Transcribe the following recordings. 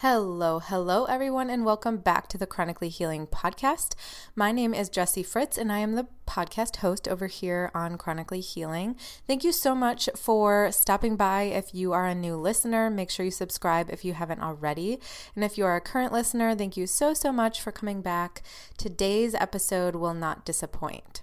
Hello, hello, everyone, and welcome back to the Chronically Healing Podcast. My name is Jessie Fritz, and I am the podcast host over here on Chronically Healing. Thank you so much for stopping by. If you are a new listener, make sure you subscribe if you haven't already. And if you are a current listener, thank you so, so much for coming back. Today's episode will not disappoint.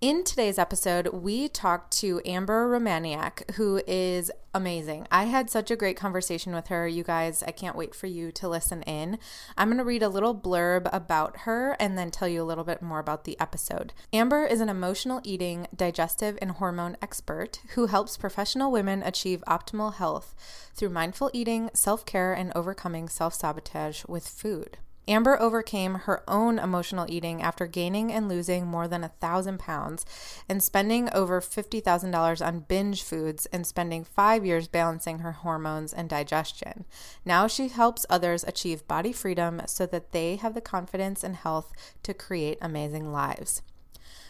In today's episode, we talked to Amber Romaniuk, who is amazing. I had such a great conversation with her. You guys, I can't wait for you to listen in. I'm going to read a little blurb about her and then tell you a little bit more about the episode. Amber is an emotional eating, digestive, and hormone expert who helps professional women achieve optimal health through mindful eating, self care, and overcoming self sabotage with food. Amber overcame her own emotional eating after gaining and losing more than a thousand pounds and spending over $50,000 on binge foods and spending five years balancing her hormones and digestion. Now she helps others achieve body freedom so that they have the confidence and health to create amazing lives.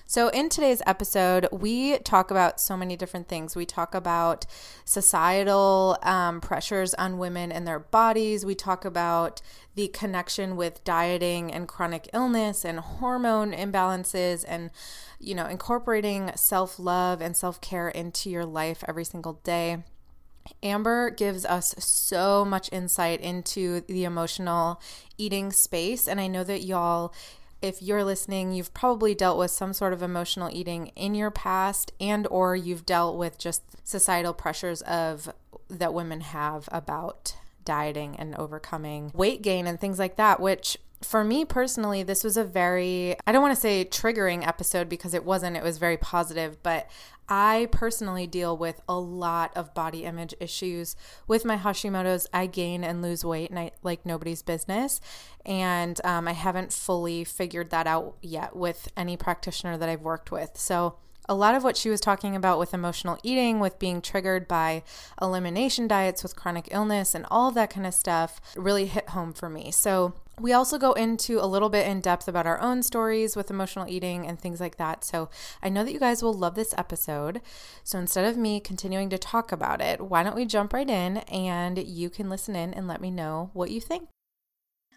So, in today's episode, we talk about so many different things. We talk about societal um, pressures on women and their bodies. We talk about the connection with dieting and chronic illness and hormone imbalances and, you know, incorporating self love and self care into your life every single day. Amber gives us so much insight into the emotional eating space. And I know that y'all if you're listening, you've probably dealt with some sort of emotional eating in your past and or you've dealt with just societal pressures of that women have about dieting and overcoming weight gain and things like that, which for me personally, this was a very, I don't want to say triggering episode because it wasn't, it was very positive, but I personally deal with a lot of body image issues with my Hashimoto's. I gain and lose weight and I, like nobody's business. And um, I haven't fully figured that out yet with any practitioner that I've worked with. So, a lot of what she was talking about with emotional eating, with being triggered by elimination diets, with chronic illness, and all that kind of stuff really hit home for me. So, we also go into a little bit in depth about our own stories with emotional eating and things like that. So I know that you guys will love this episode. So instead of me continuing to talk about it, why don't we jump right in and you can listen in and let me know what you think.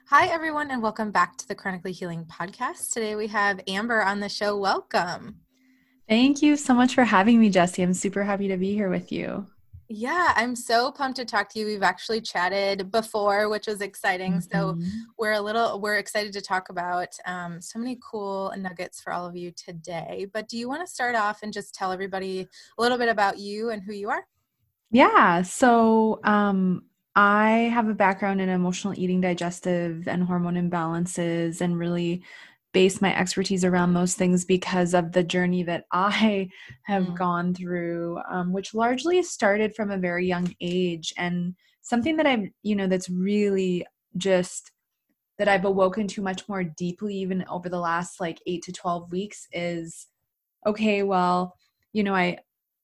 Hi, everyone, and welcome back to the Chronically Healing Podcast. Today we have Amber on the show. Welcome. Thank you so much for having me, Jesse. I'm super happy to be here with you. Yeah, I'm so pumped to talk to you. We've actually chatted before, which was exciting. Mm-hmm. So we're a little we're excited to talk about um, so many cool nuggets for all of you today. But do you want to start off and just tell everybody a little bit about you and who you are? Yeah. So um, I have a background in emotional eating, digestive, and hormone imbalances, and really base my expertise around those things because of the journey that I have mm. gone through, um, which largely started from a very young age. And something that I'm, you know, that's really just that I've awoken to much more deeply, even over the last like eight to 12 weeks, is okay, well, you know, I,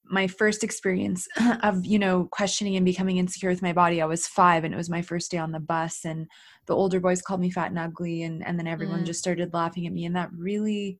my first experience of you know questioning and becoming insecure with my body i was five and it was my first day on the bus and the older boys called me fat and ugly and and then everyone mm. just started laughing at me. And that really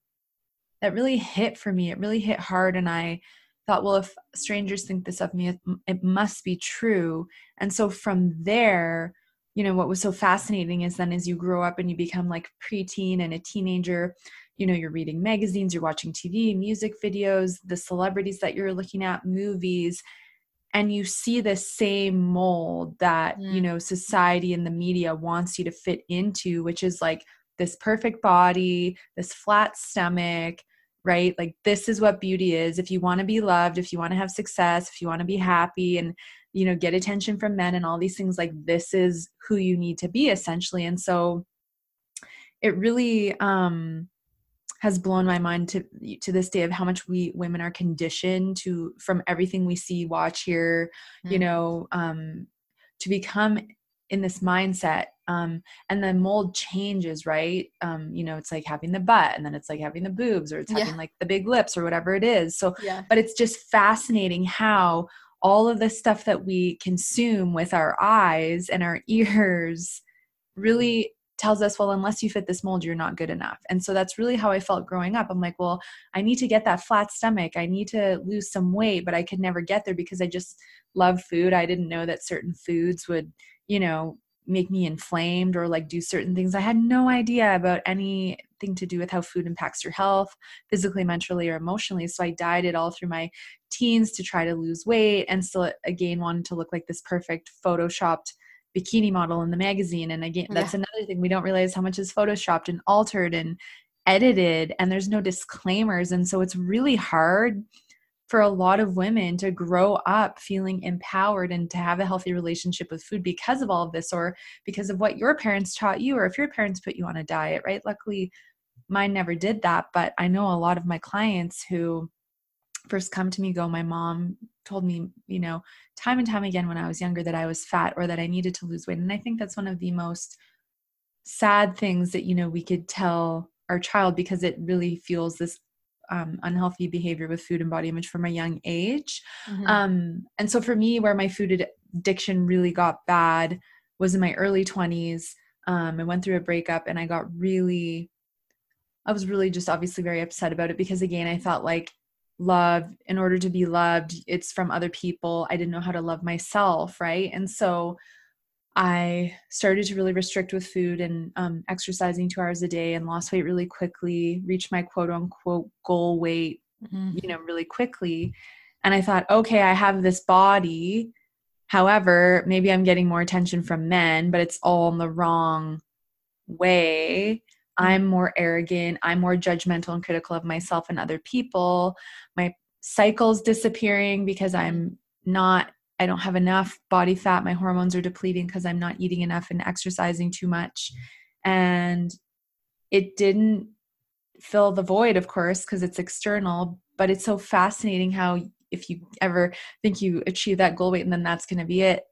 that really hit for me. It really hit hard and i thought well if strangers think this of me it, it must be true. And so from there you know what was so fascinating is then as you grow up and you become like preteen and a teenager you know you're reading magazines you're watching tv music videos the celebrities that you're looking at movies and you see the same mold that mm. you know society and the media wants you to fit into which is like this perfect body this flat stomach right? Like this is what beauty is. If you want to be loved if you want to have success if you want to be happy and you know get attention from men and all these things like this is who you need to be essentially. And so it really um has blown my mind to to this day of how much we women are conditioned to from everything we see watch hear mm. you know um to become in this mindset um and the mold changes right um you know it's like having the butt and then it's like having the boobs or it's having yeah. like the big lips or whatever it is so yeah. but it's just fascinating how all of the stuff that we consume with our eyes and our ears really tells us, well, unless you fit this mold, you're not good enough. And so that's really how I felt growing up. I'm like, well, I need to get that flat stomach. I need to lose some weight, but I could never get there because I just love food. I didn't know that certain foods would, you know, make me inflamed or like do certain things. I had no idea about anything to do with how food impacts your health, physically, mentally, or emotionally. So I dieted all through my teens to try to lose weight and still again wanted to look like this perfect photoshopped bikini model in the magazine. And again, that's yeah. another thing we don't realize how much is photoshopped and altered and edited and there's no disclaimers. And so it's really hard for a lot of women to grow up feeling empowered and to have a healthy relationship with food because of all of this or because of what your parents taught you or if your parents put you on a diet, right? Luckily, mine never did that, but I know a lot of my clients who first come to me go, my mom told me, you know, time and time again when I was younger that I was fat or that I needed to lose weight. And I think that's one of the most sad things that, you know, we could tell our child because it really fuels this um, unhealthy behavior with food and body image from a young age. Mm-hmm. Um, and so for me, where my food addiction really got bad was in my early 20s. Um, I went through a breakup and I got really, I was really just obviously very upset about it because again, I thought like love, in order to be loved, it's from other people. I didn't know how to love myself, right? And so I started to really restrict with food and um, exercising two hours a day and lost weight really quickly, reached my quote unquote goal weight, mm-hmm. you know, really quickly. And I thought, okay, I have this body. However, maybe I'm getting more attention from men, but it's all in the wrong way. I'm more arrogant. I'm more judgmental and critical of myself and other people. My cycle's disappearing because I'm not I don't have enough body fat. My hormones are depleting because I'm not eating enough and exercising too much. And it didn't fill the void, of course, because it's external. But it's so fascinating how if you ever think you achieve that goal weight and then that's going to be it,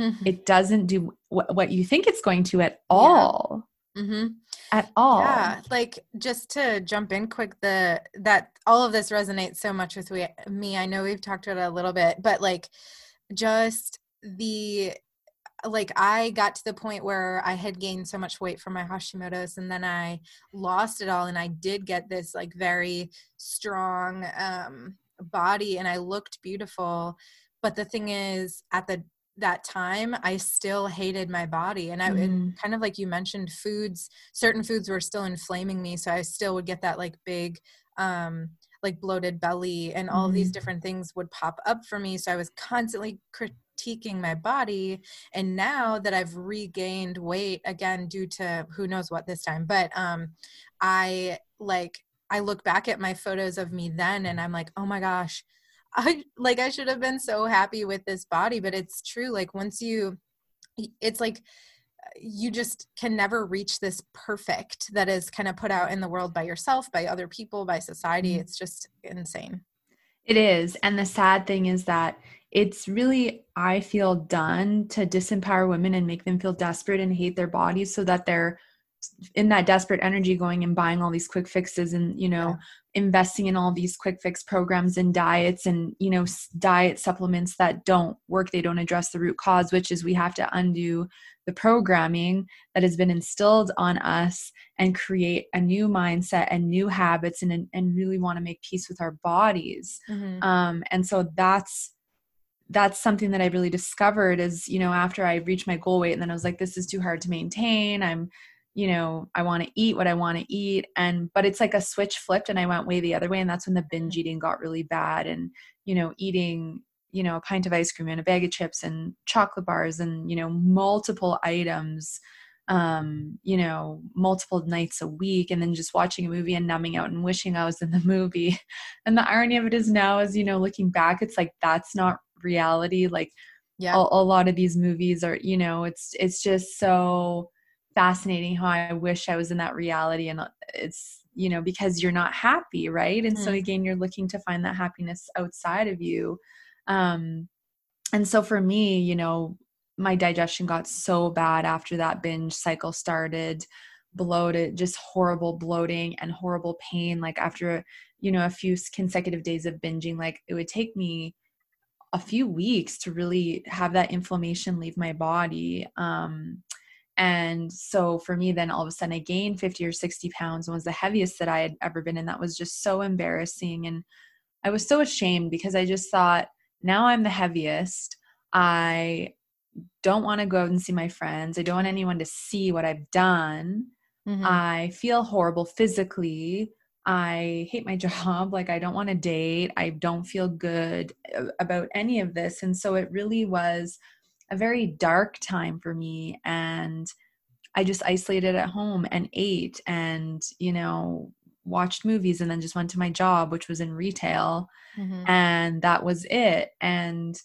mm-hmm. it doesn't do what, what you think it's going to at all. Mm-hmm. At all. Yeah. Like just to jump in quick, the that all of this resonates so much with me. I know we've talked about it a little bit, but like just the like I got to the point where I had gained so much weight from my Hashimoto's and then I lost it all and I did get this like very strong um body and I looked beautiful but the thing is at the that time I still hated my body and I mm. kind of like you mentioned foods certain foods were still inflaming me so I still would get that like big um like bloated belly and all mm. these different things would pop up for me so i was constantly critiquing my body and now that i've regained weight again due to who knows what this time but um i like i look back at my photos of me then and i'm like oh my gosh i like i should have been so happy with this body but it's true like once you it's like you just can never reach this perfect that is kind of put out in the world by yourself, by other people, by society. Mm-hmm. It's just insane. It is. And the sad thing is that it's really, I feel, done to disempower women and make them feel desperate and hate their bodies so that they're in that desperate energy going and buying all these quick fixes and you know yeah. investing in all these quick fix programs and diets and you know diet supplements that don't work they don't address the root cause which is we have to undo the programming that has been instilled on us and create a new mindset and new habits and and really want to make peace with our bodies mm-hmm. um and so that's that's something that I really discovered is, you know, after I reached my goal weight and then I was like, this is too hard to maintain. I'm you know i want to eat what i want to eat and but it's like a switch flipped and i went way the other way and that's when the binge mm. eating got really bad and you know eating you know a pint of ice cream and a bag of chips and chocolate bars and you know multiple items um you know multiple nights a week and then just watching a movie and numbing out and wishing i was in the movie and the irony of it is now is you know looking back it's like that's not reality like yeah a, a lot of these movies are you know it's it's just so fascinating how I wish I was in that reality and uh, it's you know because you're not happy right? And mm. so again you're looking to find that happiness outside of you. Um and so for me you know my digestion got so bad after that binge cycle started bloated just horrible bloating and horrible pain. Like after you know a few consecutive days of binging like it would take me a few weeks to really have that inflammation leave my body. Um and so for me, then all of a sudden I gained 50 or 60 pounds and was the heaviest that I had ever been. And that was just so embarrassing. And I was so ashamed because I just thought, now I'm the heaviest. I, don't want to go out and see my friends. I don't want anyone to see what I've done. Mm-hmm. I feel horrible physically. I hate my job. Like, I don't want to date. I don't feel good about any of this. And so it really was a very dark time for me. And I just isolated at home and ate and, you know, watched movies and then just went to my job, which was in retail. Mm-hmm. And that was it. And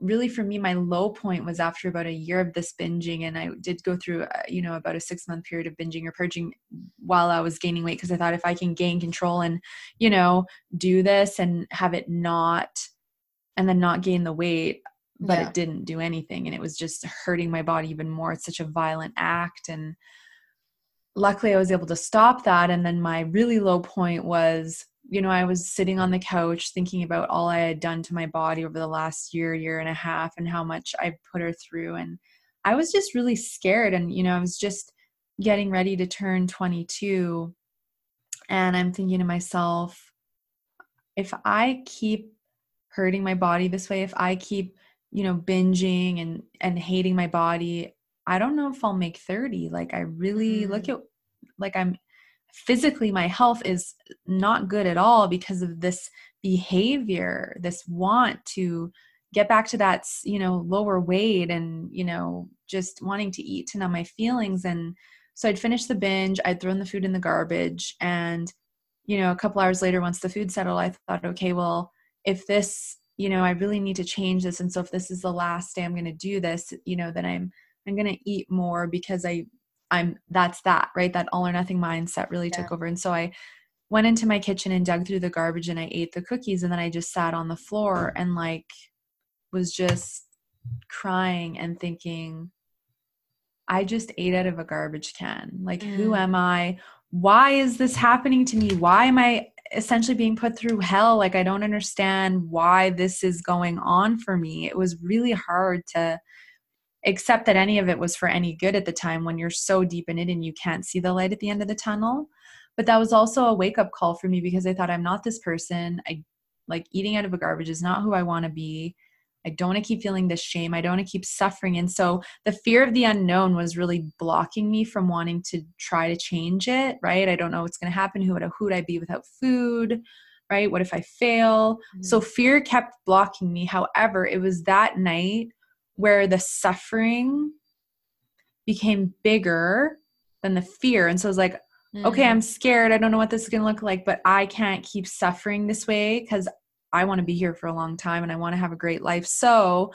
really for me my low point was after about a year of this binging and i did go through uh, you know about a six month period of binging or purging while i was gaining weight because i thought if i can gain control and you know do this and have it not and then not gain the weight but yeah. it didn't do anything and it was just hurting my body even more it's such a violent act and luckily i was able to stop that and then my really low point was you know, I was sitting on the couch thinking about all I had done to my body over the last year, year and a half, and how much I put her through. And I was just really scared. And, you know, I was just getting ready to turn 22. And I'm thinking to myself, if I keep hurting my body this way, if I keep, you know, binging and and hating my body, I don't know if I'll make 30. Like I really mm. look at like I'm physically my health is not good at all because of this behavior this want to get back to that you know lower weight and you know just wanting to eat to numb my feelings and so i'd finish the binge i'd thrown the food in the garbage and you know a couple hours later once the food settled i thought okay well if this you know i really need to change this and so if this is the last day i'm going to do this you know then i'm i'm going to eat more because i I'm that's that, right? That all or nothing mindset really yeah. took over. And so I went into my kitchen and dug through the garbage and I ate the cookies and then I just sat on the floor and like was just crying and thinking I just ate out of a garbage can. Like mm. who am I? Why is this happening to me? Why am I essentially being put through hell? Like I don't understand why this is going on for me. It was really hard to accept that any of it was for any good at the time when you're so deep in it and you can't see the light at the end of the tunnel. But that was also a wake up call for me because I thought I'm not this person. I like eating out of a garbage is not who I want to be. I don't want to keep feeling this shame. I don't want to keep suffering. And so the fear of the unknown was really blocking me from wanting to try to change it, right? I don't know what's going to happen. Who would, who would I be without food? Right? What if I fail? Mm-hmm. So fear kept blocking me. However, it was that night where the suffering became bigger than the fear. And so I was like, mm-hmm. okay, I'm scared. I don't know what this is going to look like, but I can't keep suffering this way because I want to be here for a long time and I want to have a great life. So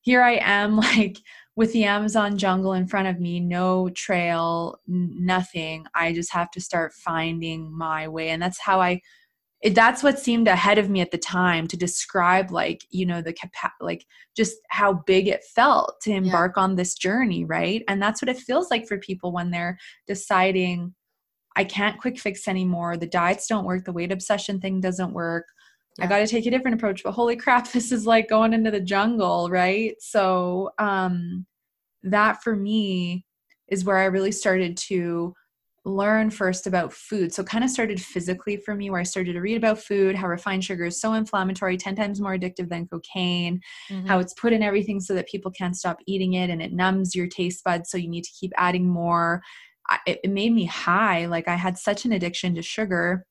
here I am, like with the Amazon jungle in front of me, no trail, nothing. I just have to start finding my way. And that's how I it, that's what seemed ahead of me at the time to describe like you know the capa- like just how big it felt to embark yeah. on this journey right and that's what it feels like for people when they're deciding i can't quick fix anymore the diets don't work the weight obsession thing doesn't work yeah. i got to take a different approach but holy crap this is like going into the jungle right so um that for me is where i really started to learn first about food. So kind of started physically for me where I started to read about food, how refined sugar is so inflammatory, 10 times more addictive than cocaine, mm-hmm. how it's put in everything so that people can't stop eating it and it numbs your taste buds so you need to keep adding more. it, it made me high. Like I had such an addiction to sugar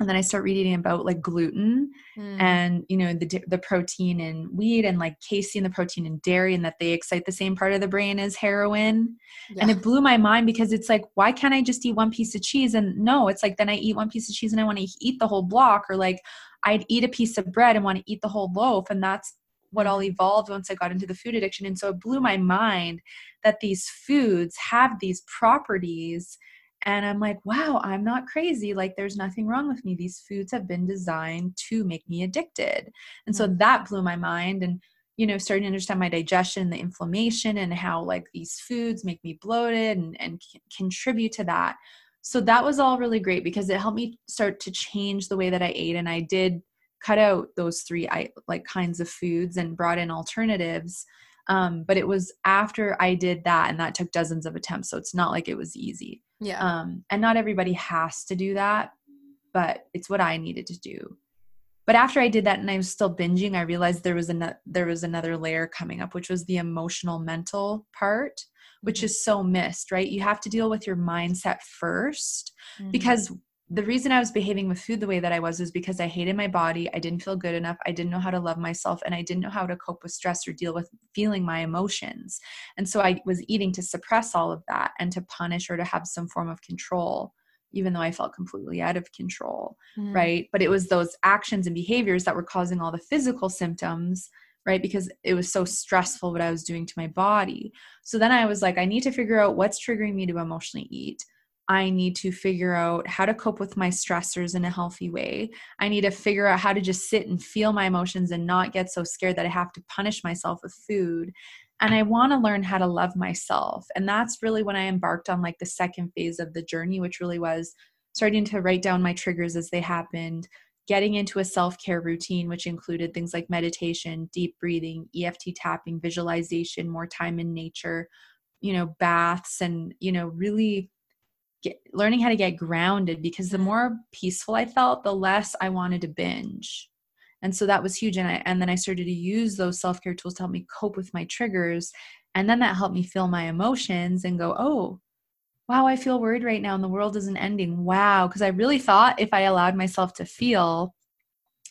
and then I start reading about like gluten mm. and you know the the protein in wheat and like casein the protein in dairy and that they excite the same part of the brain as heroin yeah. and it blew my mind because it's like why can't I just eat one piece of cheese and no it's like then I eat one piece of cheese and I want to eat the whole block or like I'd eat a piece of bread and want to eat the whole loaf and that's what all evolved once I got into the food addiction and so it blew my mind that these foods have these properties and I'm like, wow, I'm not crazy. Like, there's nothing wrong with me. These foods have been designed to make me addicted. And so mm. that blew my mind. And, you know, starting to understand my digestion, the inflammation, and how like these foods make me bloated and, and c- contribute to that. So that was all really great because it helped me start to change the way that I ate. And I did cut out those three like kinds of foods and brought in alternatives. Um, but it was after I did that, and that took dozens of attempts. So it's not like it was easy. Yeah. Um, and not everybody has to do that, but it's what I needed to do. but after I did that and I was still binging, I realized there was another there was another layer coming up, which was the emotional mental part, which mm-hmm. is so missed, right? You have to deal with your mindset 1st mm-hmm. because the reason I was behaving with food the way that I was is because I hated my body. I didn't feel good enough. I didn't know how to love myself and I didn't know how to cope with stress or deal with feeling my emotions. And so I was eating to suppress all of that and to punish or to have some form of control even though I felt completely out of control, mm. right? But it was those actions and behaviors that were causing all the physical symptoms, right? Because it was so stressful what I was doing to my body. So then I was like, I need to figure out what's triggering me to emotionally eat. I need to figure out how to cope with my stressors in a healthy way. I need to figure out how to just sit and feel my emotions and not get so scared that I have to punish myself with food and I want to learn how to love myself. And that's really when I embarked on like the second phase of the journey, which really was starting to write down my triggers as they happened, getting into a self care routine, which included things like meditation, deep breathing, EFT tapping, visualization, more time in nature, you know, baths, and, you know, really. Get, learning how to get grounded because the more peaceful I felt, the less I wanted to binge. And so that was huge and i and then i started to use those self-care tools to help me cope with my triggers and then that helped me feel my emotions and go oh wow i feel worried right now and the world isn't ending. Wow because i really thought if i allowed myself to feel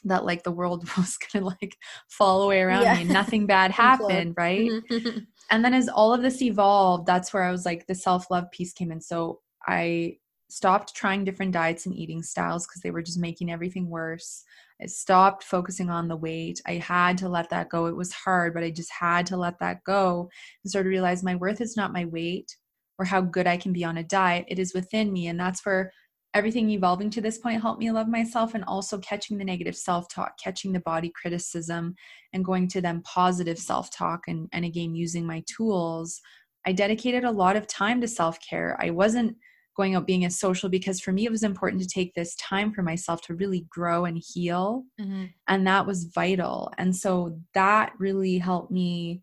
that like the world was gonna like fall away around yeah. me nothing bad happened right? Mm-hmm. And then as all of this evolved that's where i was like the self-love piece came in. So i stopped trying different diets and eating styles because they were just making everything worse. I stopped focusing on the weight. I had to let that go. It was hard, but I just had to let that go and sort of realize my worth is not my weight or how good I can be on a diet. It is within me. And that's where everything evolving to this point helped me love myself and also catching the negative self-talk catching the body criticism and going to them positive self-talk and, and again using my tools i dedicated a lot of time to self-care i wasn't going out being a social because for me it was important to take this time for myself to really grow and heal mm-hmm. and that was vital and so that really helped me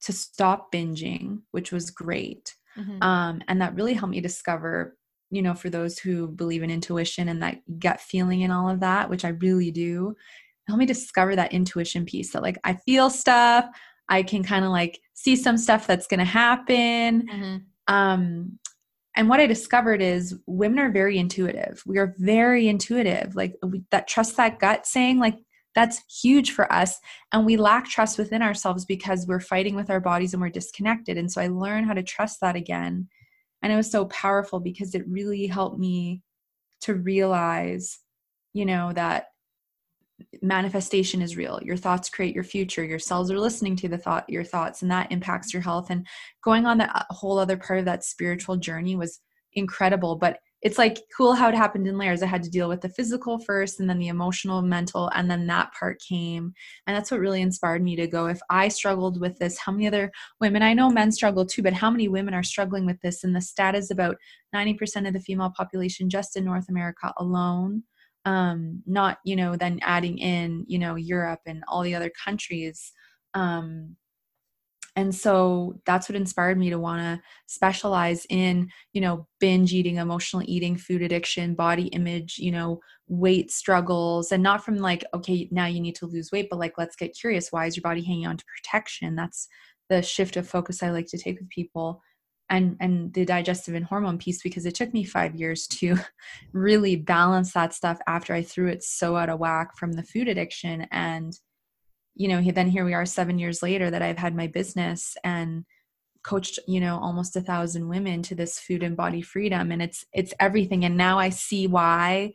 to stop binging which was great mm-hmm. um, and that really helped me discover you know for those who believe in intuition and that gut feeling and all of that which i really do help me discover that intuition piece that like i feel stuff i can kind of like see some stuff that's going to happen mm-hmm. um and what i discovered is women are very intuitive. We are very intuitive. Like we, that trust that gut saying like that's huge for us. And we lack trust within ourselves because we're fighting with our bodies and we're disconnected. And so i learned how to trust that again. And it was so powerful because it really helped me to realize you know that manifestation is real. Your thoughts create your future. Your cells are listening to the thought your thoughts and that impacts your health. And going on that uh, whole other part of that spiritual journey was incredible. But it's like cool how it happened in layers. I had to deal with the physical first and then the emotional mental and then that part came. And that's what really inspired me to go. If i struggled with this how many other women i know men struggle too but how many women are struggling with this? And the stat is about 90% of the female population just in north america alone um, not you know then adding in you know Europe and all the other countries. Um, and so that's what inspired me to want to specialize in you know binge eating emotional eating food addiction body image you know weight struggles and not from like okay now you need to lose weight but like let's get curious why is your body hanging on to protection that's the shift of focus i like to take with people and and the digestive and hormone piece because it took me five years to really balance that stuff after i threw it so out of whack from the food addiction. And you know then here we are seven years later that i've had my business and coached you know almost a thousand women to this food and body freedom. And it's it's everything. And now i see why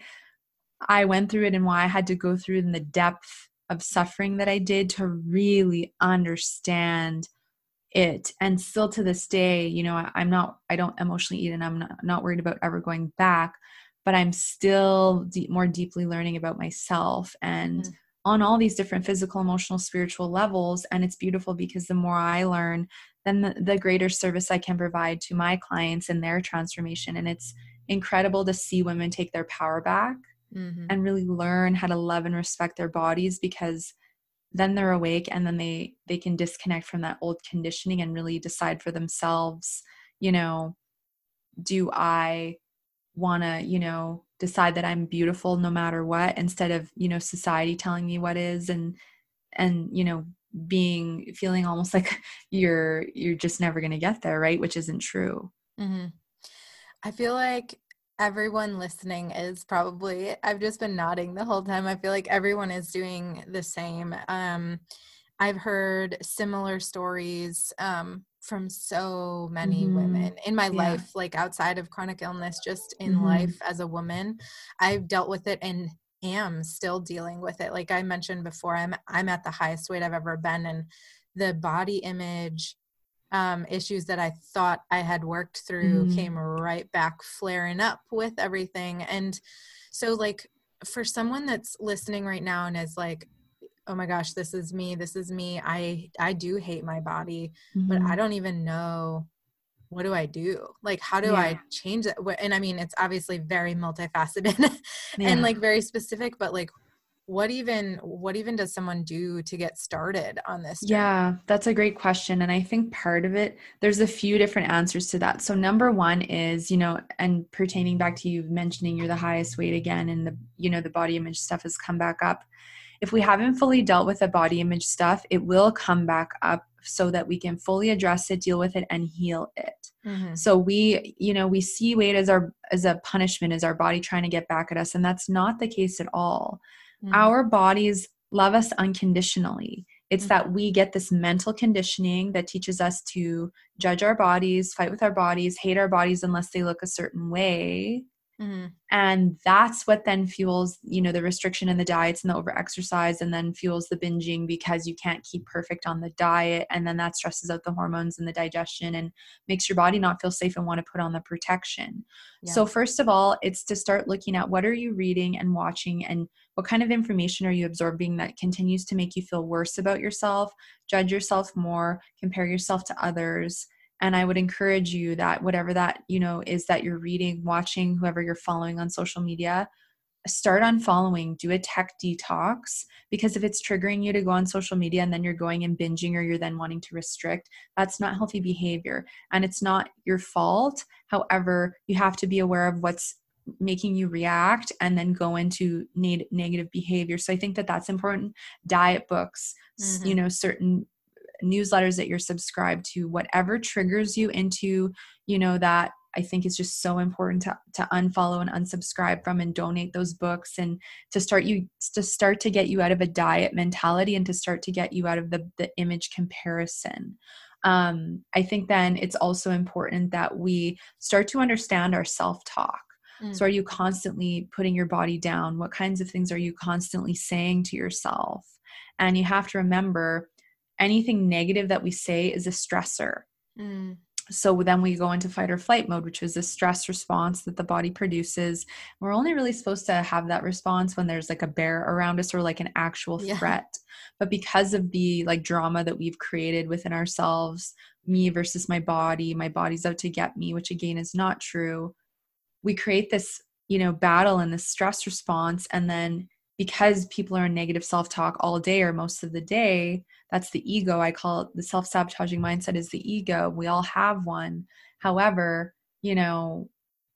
i went through it and why i had to go through in the depth of suffering that i did to really understand it and still to this day you know I, am not i don't emotionally eat and i'm not, not worried about ever going back but i'm still deep, more deeply learning about myself and mm. on all these different physical emotional spiritual levels and it's beautiful because the more i learn then the, the greater service i can provide to my clients in their transformation and it's incredible to see women take their power back mm-hmm. and really learn how to love and respect their bodies because then they're awake and then they they can disconnect from that old conditioning and really decide for themselves you know do i want to you know decide that i'm beautiful no matter what instead of you know society telling me what is and and you know being feeling almost like you're you're just never going to get there right which isn't true mm-hmm. i feel like everyone listening is probably i've just been nodding the whole time i feel like everyone is doing the same um i've heard similar stories um from so many mm-hmm. women in my yeah. life like outside of chronic illness just in mm-hmm. life as a woman i've dealt with it and am still dealing with it like i mentioned before i'm i'm at the highest weight i've ever been and the body image um, issues that I thought I had worked through mm. came right back flaring up with everything. And so, like, for someone that's listening right now and is like, oh my gosh, this is me, this is me, I, I do hate my body, mm-hmm. but I don't even know what do I do? Like, how do yeah. I change it? And I mean, it's obviously very multifaceted yeah. and like very specific, but like, what even what even does someone do to get started on this journey? yeah that's a great question and i think part of it there's a few different answers to that so number one is you know and pertaining back to you mentioning you're the highest weight again and the you know the body image stuff has come back up if we haven't fully dealt with the body image stuff it will come back up so that we can fully address it deal with it and heal it mm-hmm. so we you know we see weight as our as a punishment as our body trying to get back at us and that's not the case at all Mm-hmm. Our bodies love us unconditionally. It's mm-hmm. that we get this mental conditioning that teaches us to judge our bodies, fight with our bodies, hate our bodies unless they look a certain way. Mm-hmm. And that's what then fuels, you know, the restriction in the diets and the overexercise and then fuels the binging because you can't keep perfect on the diet. And then that stresses out the hormones and the digestion and makes your body not feel safe and want to put on the protection. Yeah. So, first of all, it's to start looking at what are you reading and watching and what kind of information are you absorbing that continues to make you feel worse about yourself, judge yourself more, compare yourself to others and i would encourage you that whatever that you know is that you're reading watching whoever you're following on social media start unfollowing do a tech detox because if it's triggering you to go on social media and then you're going and binging or you're then wanting to restrict that's not healthy behavior. And it's not your fault. However you have to be aware of what's making you react and then go into ne- negative behavior. So i think that that's important. Diet books mm-hmm. you know certain newsletters that you're subscribed to whatever triggers you into you know that I think is just so important to, to unfollow and unsubscribe from and donate those books and to start you to start to get you out of a diet mentality and to start to get you out of the, the image comparison. Um, I think then it's also important that we start to understand our self-talk. Mm. So are you constantly putting your body down? What kinds of things are you constantly saying to yourself? And you have to remember anything negative that we say is a stressor. Mm. So then we go into fight or flight mode, which is a stress response that the body produces. We're only really supposed to have that response when there's like a bear around us or like an actual yeah. threat. But because of the like drama that we've created within ourselves, me versus my body, my body's out to get me, which again is not true. We create this, you know, battle and this stress response. And then because people are in negative self talk all day or most of the day, that's the ego. I call it the self sabotaging mindset is the ego. We all have one. However, you know,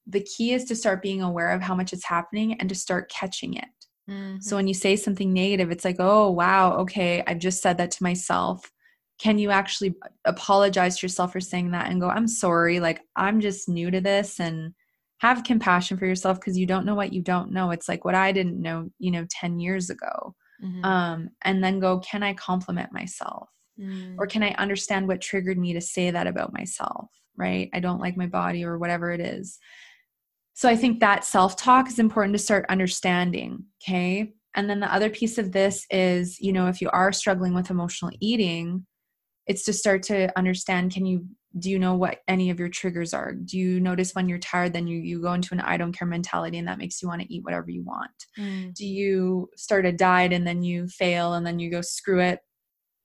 the key is to start being aware of how much it's happening and to start catching it. Mm-hmm. So when you say something negative, it's like, oh, wow, okay, I've just said that to myself. Can you actually apologize to yourself for saying that and go, I'm sorry, like I'm just new to this and have compassion for yourself because you don't know what you don't know. It's like what I didn't know, you know, 10 years ago. Mm-hmm. Um, and then go, can I compliment myself? Mm. Or can I understand what triggered me to say that about myself? Right? I don't like my body or whatever it is. So I think that self talk is important to start understanding. Okay. And then the other piece of this is, you know, if you are struggling with emotional eating, it's to start to understand can you do you know what any of your triggers are? Do you notice when you're tired then you you go into an i don't care mentality and that makes you want to eat whatever you want? Mm. do you start a diet and then you fail and then you go screw it.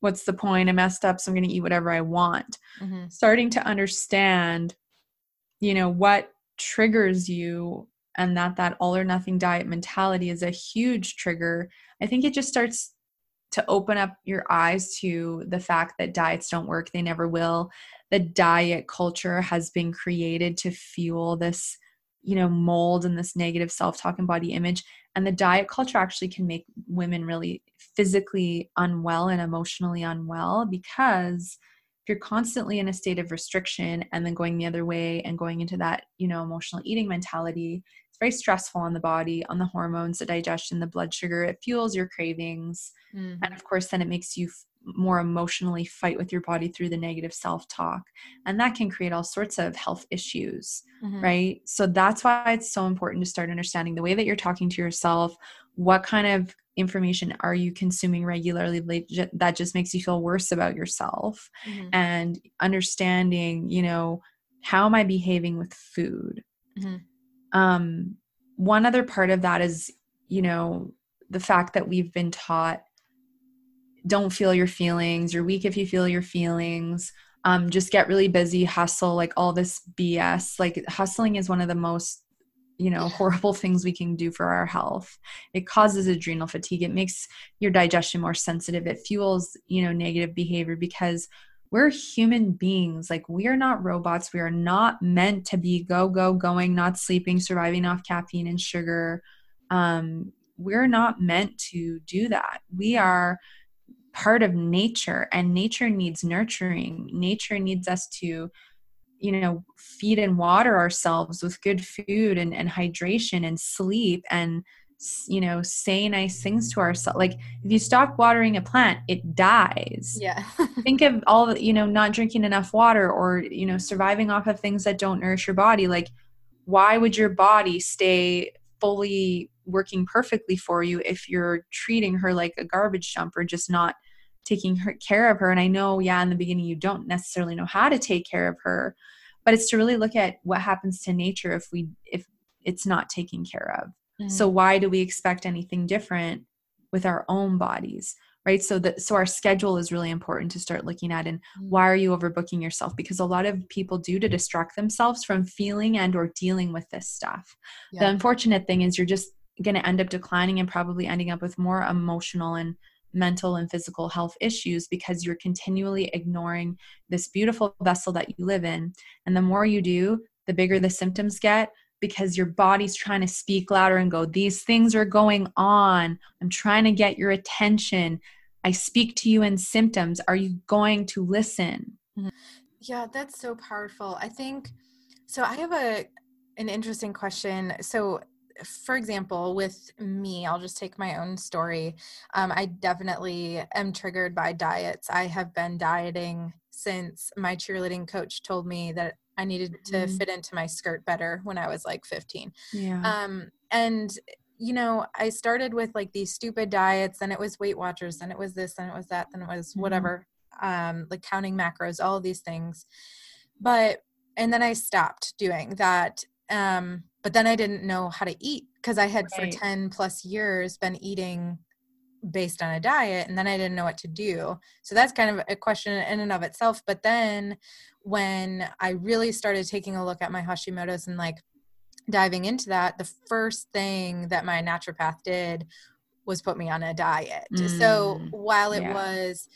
What's the point? I messed up so i'm going to eat whatever i want. Mm-hmm. starting to understand you know what triggers you and that that all or nothing diet mentality is a huge trigger i think it just starts to open up your eyes to the fact that diets don't work they never will the diet culture has been created to fuel this you know mold and this negative self-talk and body image. And the diet culture actually can make women really physically unwell and emotionally unwell because if you're constantly in a state of restriction and then going the other way and going into that you know emotional eating mentality it's very stressful on the body on the hormones the digestion the blood sugar. It fuels your cravings. Mm-hmm. and of course then it makes you more emotionally fight with your body through the negative self talk. And that can create all sorts of health issues, mm-hmm. right? So that's why it's so important to start understanding the way that you're talking to yourself. What kind of information are you consuming regularly that just makes you feel worse about yourself? Mm-hmm. And understanding, you know, how am I behaving with food? Mm-hmm. Um, one other part of that is, you know, the fact that we've been taught don't feel your feelings you're weak if you feel your feelings um, just get really busy hustle like all this bs like hustling is one of the most you know horrible things we can do for our health. It causes adrenal fatigue it makes your digestion more sensitive it fuels you know negative behavior because we're human beings like we are not robots we are not meant to be go go going not sleeping surviving off caffeine and sugar. Um, we're not meant to do that. We are part of nature and nature needs nurturing. Nature needs us to you know feed and water ourselves with good food and, and hydration and sleep and you know say nice things to ourselves like if you stop watering a plant it dies. Yeah. Think of all the you know not drinking enough water or you know surviving off of things that don't nourish your body. Like why would your body stay fully working perfectly for you if you're treating her like a garbage dump or just not taking her, care of her. And I know, yeah, in the beginning, you don't necessarily know how to take care of her, but it's to really look at what happens to nature if we, if it's not taken care of. Mm-hmm. So why do we expect anything different with our own bodies? Right. So that, so our schedule is really important to start looking at. And mm-hmm. why are you overbooking yourself? Because a lot of people do to distract themselves from feeling and or dealing with this stuff. Yeah. The unfortunate thing is you're just going to end up declining and probably ending up with more emotional and mental and physical health issues because you're continually ignoring this beautiful vessel that you live in. And the more you do, the bigger the symptoms get because your body's trying to speak louder and go, These things are going on. I'm trying to get your attention. I speak to you in symptoms. Are you going to listen? Mm-hmm. Yeah, that's so powerful. I think so. I have a an interesting question. So for example, with me, I'll just take my own story. Um, I definitely am triggered by diets. I have been dieting since my cheerleading coach told me that I needed to mm. fit into my skirt better when I was like 15. Yeah. Um, and you know, I started with like these stupid diets, and it was Weight Watchers, and it was this, and it was that, then it was mm. whatever, um, like counting macros, all of these things. But and then I stopped doing that. Um, but then I didn't know how to eat because I had right. for 10 plus years been eating based on a diet and then I didn't know what to do. So that's kind of a question in and of itself. But then when I really started taking a look at my Hashimoto's and like diving into that, the first thing that my naturopath did was put me on a diet. Mm, so while it yeah. was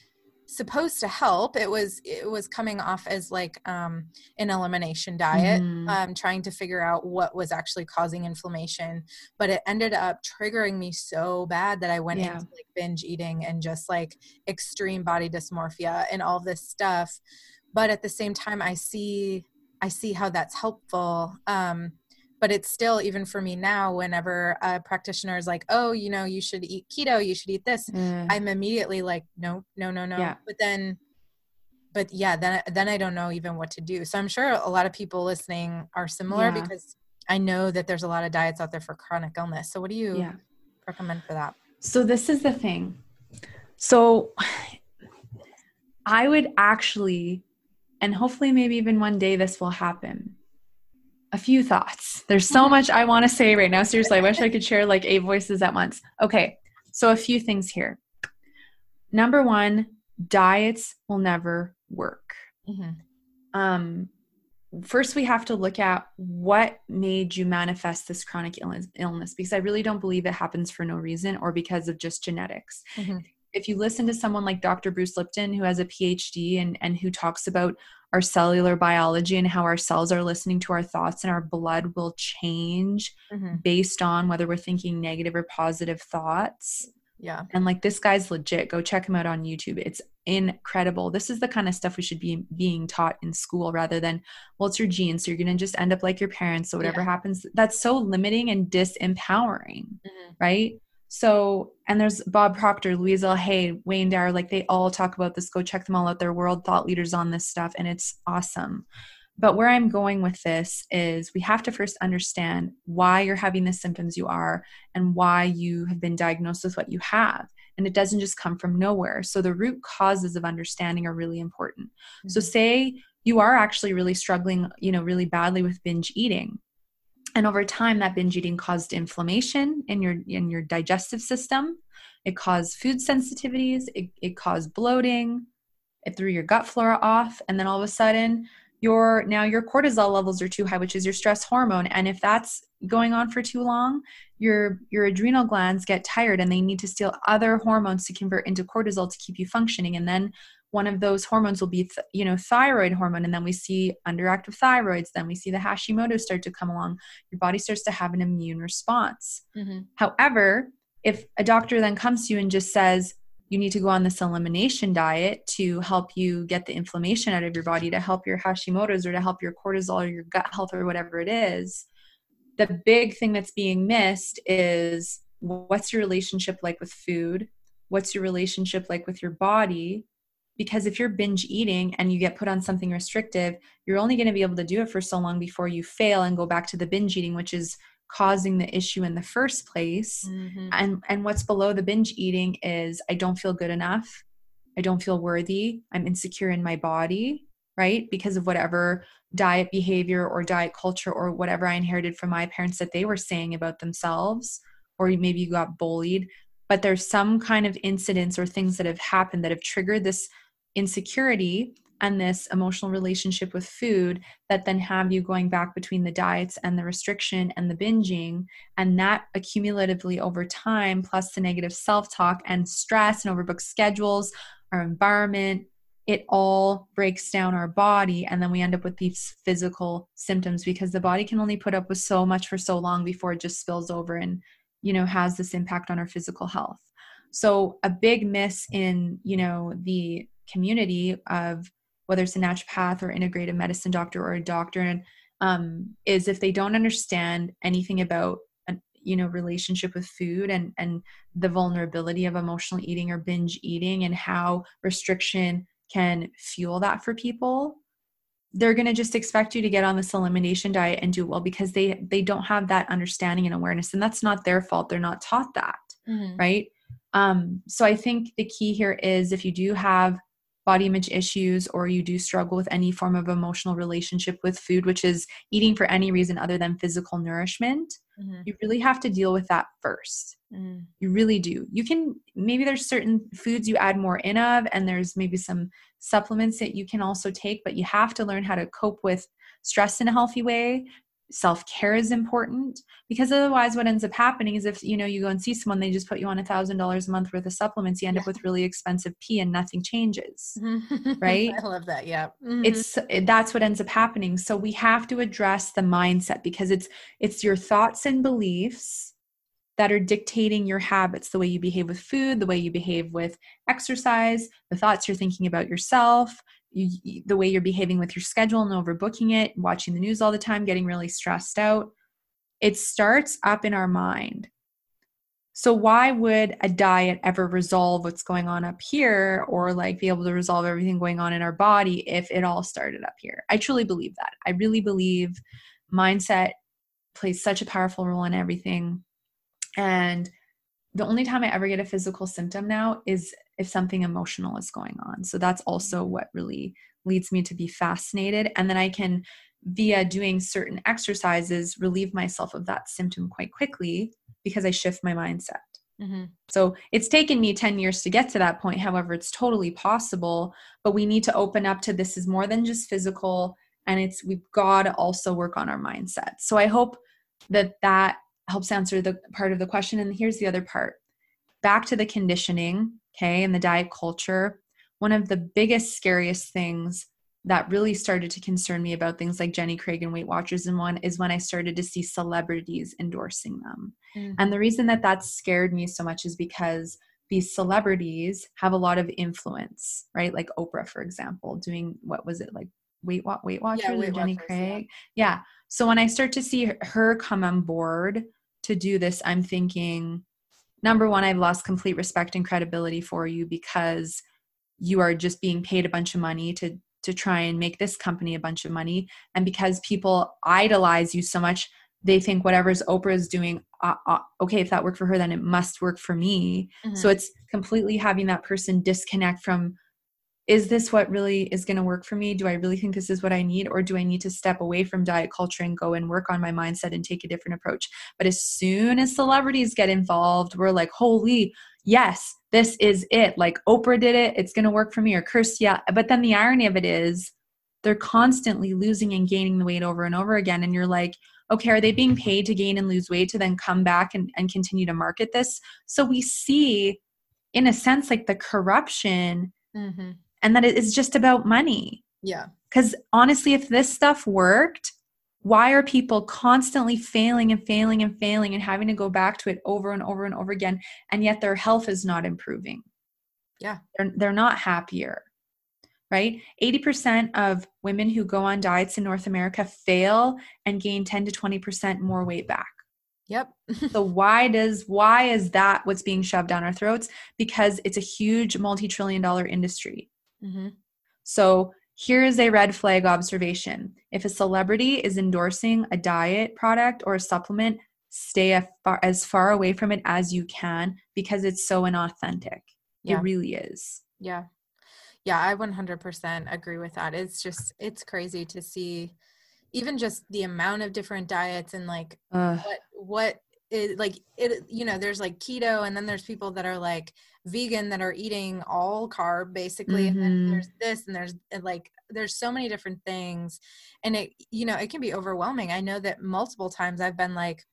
supposed to help it was it was coming off as like um, an elimination diet mm. um, trying to figure out what was actually causing inflammation but it ended up triggering me so bad that i went yeah. into like binge eating and just like extreme body dysmorphia and all this stuff but at the same time i see i see how that's helpful um, but it's still even for me now whenever a practitioner is like oh you know you should eat keto you should eat this mm. i'm immediately like no no no no yeah. but then but yeah then then i don't know even what to do so i'm sure a lot of people listening are similar yeah. because i know that there's a lot of diets out there for chronic illness so what do you yeah. recommend for that so this is the thing so i would actually and hopefully maybe even one day this will happen a few thoughts. There's so mm-hmm. much I want to say right now. Seriously, I wish I could share like eight voices at once. Okay, so a few things here. Number one, diets will never work. Mm-hmm. Um, first, we have to look at what made you manifest this chronic illness, illness because I really don't believe it happens for no reason or because of just genetics. Mm-hmm. if you listen to someone like Dr. Bruce Lipton, who has a PhD and, and who talks about our cellular biology and how our cells are listening to our thoughts and our blood will change mm-hmm. based on whether we're thinking negative or positive thoughts. Yeah. And like this guy's legit. Go check him out on YouTube. It's incredible. This is the kind of stuff we should be being taught in school rather than, well, it's your genes. So you're going to just end up like your parents. So whatever yeah. happens, that's so limiting and disempowering, mm-hmm. right? So, and there's Bob Proctor, Louise L. Hay, Wayne Dyer, like they all talk about this. Go check them all out. They're world thought leaders on this stuff, and it's awesome. But where I'm going with this is we have to first understand why you're having the symptoms you are and why you have been diagnosed with what you have. And it doesn't just come from nowhere. So the root causes of understanding are really important. Mm-hmm. So, say you are actually really struggling, you know, really badly with binge eating and over time that binge eating caused inflammation in your in your digestive system. It caused food sensitivities. It, it caused bloating. It threw your gut flora off. And then all of a sudden your now your cortisol levels are too high which is your stress hormone. And if that's going on for too long your your adrenal glands get tired and they need to steal other hormones to convert into cortisol to keep you functioning. And then one of those hormones will be th- you know thyroid hormone and then we see underactive thyroids then we see the hashimoto start to come along your body starts to have an immune response. Mm-hmm. however if a doctor then comes to you and just says you need to go on this elimination diet to help you get the inflammation out of your body to help your hashimoto's or to help your cortisol or your gut health or whatever it is the big thing that's being missed is what's your relationship like with food? What's your relationship like with your body because if you're binge eating and you get put on something restrictive you're only going to be able to do it for so long before you fail and go back to the binge eating which is causing the issue in the first place. Mm-hmm. and and what's below the binge eating is i don't feel good enough. I don't feel worthy. I'm insecure in my body right? Because of whatever diet behavior or diet culture or whatever i inherited from my parents that they were saying about themselves or maybe you got bullied. But there's some kind of incidents or things that have happened that have triggered this insecurity and this emotional relationship with food that then have you going back between the diets and the restriction and the binging. And that accumulatively over time plus the negative self-talk and stress and overbooked schedules our environment it all breaks down our body. And then we end up with these physical symptoms because the body can only put up with so much for so long before it just spills over and you know has this impact on our physical health. So a big miss in you know the community of whether it's a naturopath or integrative medicine doctor or a doctor and um, is if they don't understand anything about an, you know relationship with food and and the vulnerability of emotional eating or binge eating and how restriction can fuel that for people they're going to just expect you to get on this elimination diet and do well because they they don't have that understanding and awareness and that's not their fault they're not taught that mm-hmm. right um so i think the key here is if you do have body image issues or you do struggle with any form of emotional relationship with food, which is eating for any reason other than physical nourishment, mm-hmm. you really have to deal with that first. Mm. You really do. You can, maybe there's certain foods you add more in of, and there's maybe some supplements that you can also take, but you have to learn how to cope with stress in a healthy way self-care is important because otherwise what ends up happening is if you know you go and see someone they just put you on a thousand dollars a month worth of supplements you end yeah. up with really expensive pee and nothing changes right i love that yeah mm-hmm. it's that's what ends up happening so we have to address the mindset because it's it's your thoughts and beliefs that are dictating your habits the way you behave with food the way you behave with exercise the thoughts you're thinking about yourself you, the way you're behaving with your schedule and overbooking it, watching the news all the time, getting really stressed out. It starts up in our mind. So, why would a diet ever resolve what's going on up here or like be able to resolve everything going on in our body if it all started up here? I truly believe that. I really believe mindset plays such a powerful role in everything. And the only time I ever get a physical symptom now is if something emotional is going on. So that's also what really leads me to be fascinated. And then I can, via doing certain exercises, relieve myself of that symptom quite quickly because I shift my mindset. Mm-hmm. So it's taken me 10 years to get to that point. However, it's totally possible, but we need to open up to this is more than just physical and it's we've got to also work on our mindset. So I hope that that helps answer the part of the question and here's the other part. Back to the conditioning okay, and the diet culture, one of the biggest, scariest things that really started to concern me about things like Jenny Craig and Weight Watchers and one is when I started to see celebrities endorsing them. Mm-hmm. And the reason that that scared me so much is because these celebrities have a lot of influence, right? Like Oprah, for example, doing what was it like Weight Weight Watchers yeah, Weight Jenny Watchers, Craig? Yeah. yeah. So when I start to see her come on board to do this, I'm thinking, number one, I've lost complete respect and credibility for you because you are just being paid a bunch of money to to try and make this company a bunch of money and because people idolize you so much they think whatever's oprah is doing uh, uh, okay if that worked for her then it must work for me mm-hmm. so it's completely having that person disconnect from is this what really is going to work for me? Do I really think this is what I need? Or do I need to step away from diet culture and go and work on my mindset and take a different approach? But as soon as celebrities get involved, we're like, holy, yes, this is it. Like Oprah did it, it's going to work for me, or Kirstie. Yeah. But then the irony of it is, they're constantly losing and gaining the weight over and over again. And you're like, okay, are they being paid to gain and lose weight to then come back and, and continue to market this? So we see, in a sense, like the corruption. Mm-hmm and that it is just about money. Yeah. Because honestly, if this stuff worked, why are people constantly failing and failing and failing and having to go back to it over and over and over again and yet their health is not improving yeah they're, they're not happier right 80% of women who go on diets in north america fail and gain 10 to 20% more weight back Yep. so why does why is that what's being shoved down our throats? Because it's a huge multi-trillion dollar industry. Mm-hmm. So here is a red flag observation. If a celebrity is endorsing a diet product or a supplement, stay as far, as far away from it as you can because it's so inauthentic. Yeah. It really is. Yeah. Yeah, I 100% agree with that. It's just, it's crazy to see even just the amount of different diets and like uh, what, what is like it, you know, there's like keto and then there's people that are like, vegan that are eating all carb basically mm-hmm. and then there's this and there's like there's so many different things and it you know it can be overwhelming i know that multiple times i've been like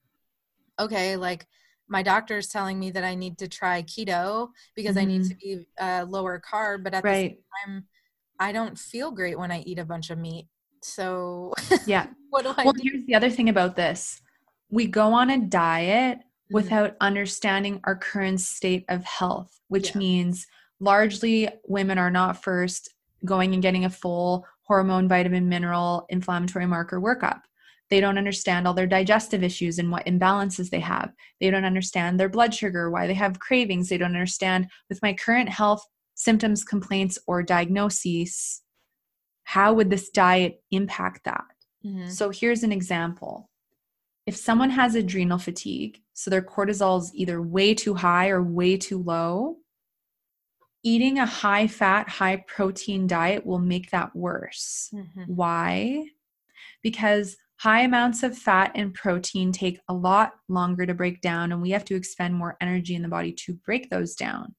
okay like my doctor is telling me that i need to try keto because mm-hmm. i need to mm-hmm. be uh, lower carb but at right. the same time i don't feel great when i eat a bunch of meat so yeah what do i well do? here's the other thing about this we go on a diet Mm-hmm. without understanding our current state of health, which yeah. means largely women are not first going and getting a full hormone, vitamin, mineral, inflammatory marker workup. They don't understand all their digestive issues and what imbalances they have. They don't understand their blood sugar, why they have cravings. They don't understand with my current health symptoms, complaints, or diagnoses, how would this diet impact that? Mm-hmm. So here's an example if someone has adrenal fatigue, so their cortisol is either way too high or way too low, eating a high fat, high protein diet will make that worse. Mm-hmm. Why? Because high amounts of fat and protein take a lot longer to break down, and we have to expend more energy in the body to break those down.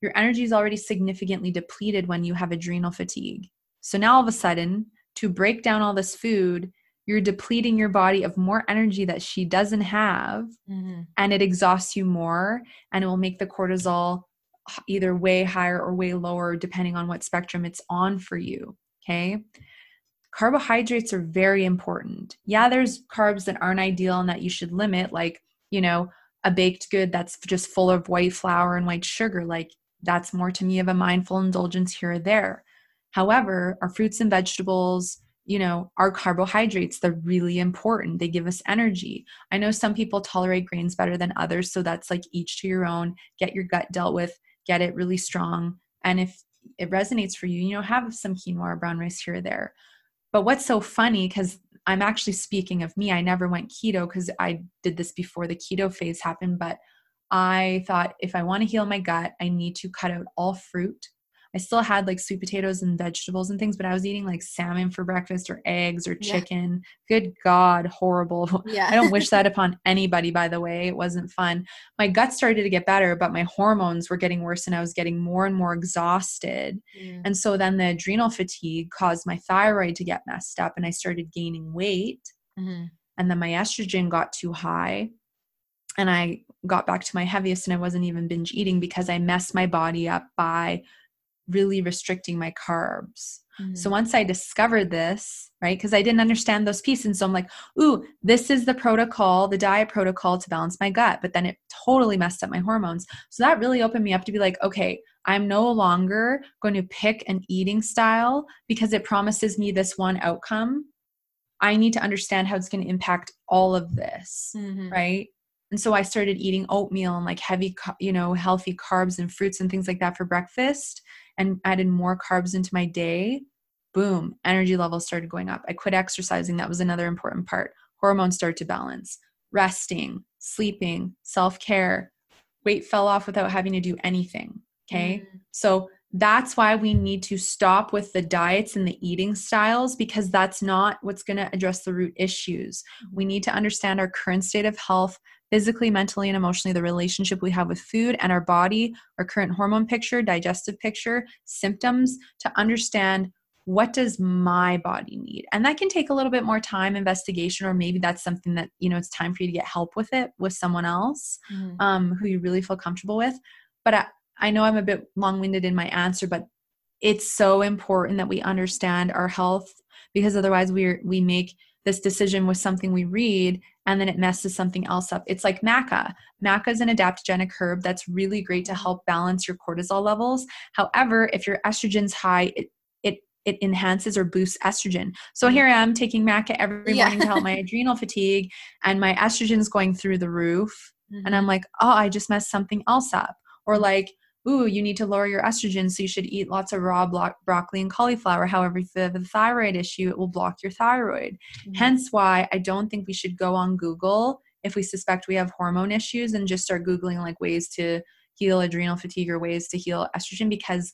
Your energy is already significantly depleted when you have adrenal fatigue. So now all of a sudden, to break down all this food, you're depleting your body of more energy that she doesn't have mm-hmm. and it exhausts you more and it will make the cortisol either way higher or way lower depending on what spectrum it's on for you okay? Carbohydrates are very important. Yeah there's carbs that aren't ideal and that you should limit like you know a baked good that's just full of white flour and white sugar like that's more to me of a mindful indulgence here or there. However our fruits and vegetables you know, our carbohydrates, they're really important. They give us energy. I know some people tolerate grains better than others. So that's like each to your own. Get your gut dealt with, get it really strong. And if it resonates for you, you know, have some quinoa or brown rice here or there. But what's so funny, because I'm actually speaking of me, I never went keto because I did this before the keto phase happened. But I thought if I want to heal my gut, I need to cut out all fruit I still had like sweet potatoes and vegetables and things, but I was eating like salmon for breakfast or eggs or chicken. Yeah. Good God, horrible. Yeah. I don't wish that upon anybody, by the way. It wasn't fun. My gut started to get better, but my hormones were getting worse and I was getting more and more exhausted. Mm. And so then the adrenal fatigue caused my thyroid to get messed up and I started gaining weight. Mm-hmm. And then my estrogen got too high and I got back to my heaviest and I wasn't even binge eating because I messed my body up by really restricting my carbs. Mm-hmm. So once I discovered this, right, because I didn't understand those pieces. And so I'm like, ooh, this is the protocol, the diet protocol to balance my gut. But then it totally messed up my hormones. So that really opened me up to be like, okay, I'm no longer going to pick an eating style because it promises me this one outcome. I need to understand how it's going to impact all of this, mm-hmm. right? And so I started eating oatmeal and like heavy, you know, healthy carbs and fruits and things like that for breakfast and added more carbs into my day. Boom, energy levels started going up. I quit exercising. That was another important part. Hormones started to balance. Resting, sleeping, self care. Weight fell off without having to do anything. Okay. Mm. So that's why we need to stop with the diets and the eating styles because that's not what's going to address the root issues. We need to understand our current state of health, physically, mentally, and emotionally, the relationship we have with food and our body, our current hormone picture, digestive picture, symptoms to understand what does my body need and that can take a little bit more time investigation or maybe that's something that you know it's time for you to get help with it with someone else mm-hmm. um, who you really feel comfortable with but I, I know i'm a bit long-winded in my answer but it's so important that we understand our health because otherwise we we make this decision with something we read and then it messes something else up. It's like maca. Maca is an adaptogenic herb that's really great to help balance your cortisol levels. However, if your estrogen's high, it it it enhances or boosts estrogen. So mm-hmm. here I am taking maca every yeah. morning to help my adrenal fatigue and my estrogen's going through the roof. Mm-hmm. And I'm like, oh, I just messed something else up. Or mm-hmm. like, ooh, you need to lower your estrogen, so you should eat lots of raw blo- broccoli and cauliflower. However, if you have a thyroid issue, it will block your thyroid. Mm-hmm. Hence why I don't think we should go on Google if we suspect we have hormone issues and just start Googling like ways to heal adrenal fatigue or ways to heal estrogen because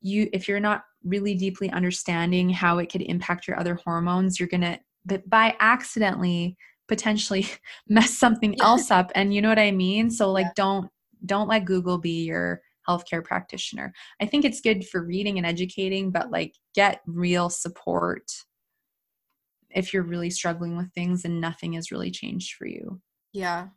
you if you're not really deeply understanding how it could impact your other hormones, you're gonna but by accidentally potentially mess something else up and you know what i mean so like yeah. don't don't let google be your healthcare practitioner. I think it's good for reading and educating, but like get real support if you're really struggling with things and nothing has really changed for you. Yeah.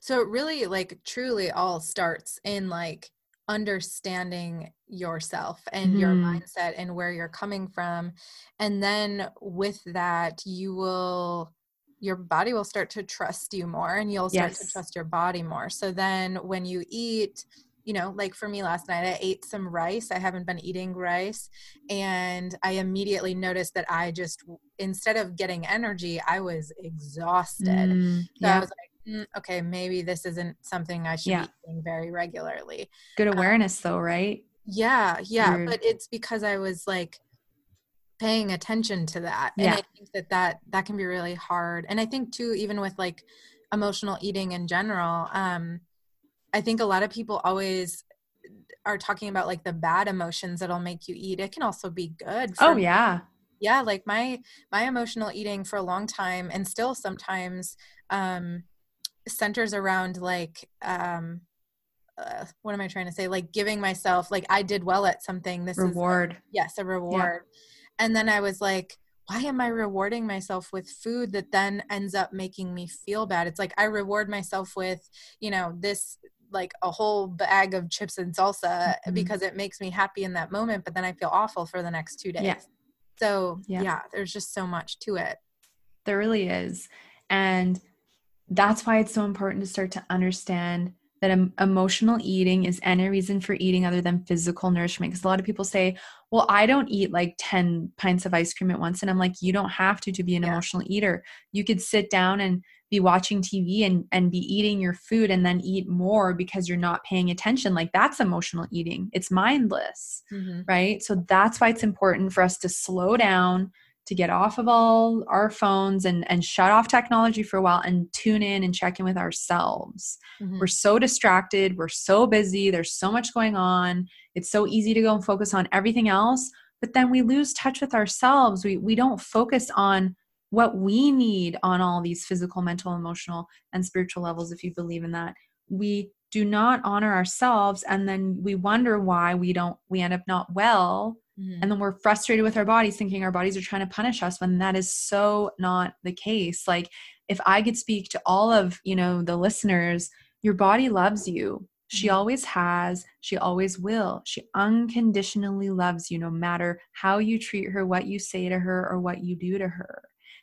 So it really like truly all starts in like understanding yourself and mm-hmm. your mindset and where you're coming from. And then with that, you will your body will start to trust you more and you'll start yes. to trust your body more. So then when you eat you know, like for me last night, I ate some rice. I haven't been eating rice. And I immediately noticed that I just, instead of getting energy, I was exhausted. Mm, so yeah. I was like, mm, okay, maybe this isn't something I should yeah. be eating very regularly. Good um, awareness, um, though, right? Yeah, yeah. You're... But it's because I was like, paying attention to that and yeah. i think that that that can be really hard and i think too even with like emotional eating in general um I think a lot of people always are talking about like the bad emotions that'll make you eat. It can also be good. oh yeah. Yeah, like my my emotional eating for a long time and still sometimes um centers around like um uh, what am I trying to say? Like giving myself like I did well at something. This reward. is like, yes, a reward. Yeah. And then I was like, why am I rewarding myself with food that then ends up making me feel bad? It's like I reward myself with, you know, this like a whole bag of chips and salsa mm-hmm. because it makes me happy in that moment, but then I feel awful for the next two days. Yeah. So, yeah. yeah, there's just so much to it. There really is. And that's why it's so important to start to understand that emotional eating is any reason for eating other than physical nourishment. Because a lot of people say, well, I don't eat like 10 pints of ice cream at once. And I'm like, you don't have to to be an yeah. emotional eater. You could sit down and be watching TV and, and be eating your food and then eat more because you're not paying attention. Like that's emotional eating. It's mindless, mm-hmm. right? So that's why it's important for us to slow down, to get off of all our phones and, and shut off technology for a while and tune in and check in with ourselves. Mm-hmm. We're so distracted, we're so busy, there's so much going on. It's so easy to go and focus on everything else, but then we lose touch with ourselves. We we don't focus on what we need on all these physical, mental, emotional, and spiritual levels, if you believe in that. We do not honor ourselves, and then we wonder why we don't, we end up not well Mm-hmm. And then we're frustrated with our bodies, thinking our bodies are trying to punish us when that is so not the case. Like, if I could speak to all of, you know, the listeners, your body loves you. She mm-hmm. always has. She always will. She unconditionally loves you no matter how you treat her, what you say to her, or what you do to her.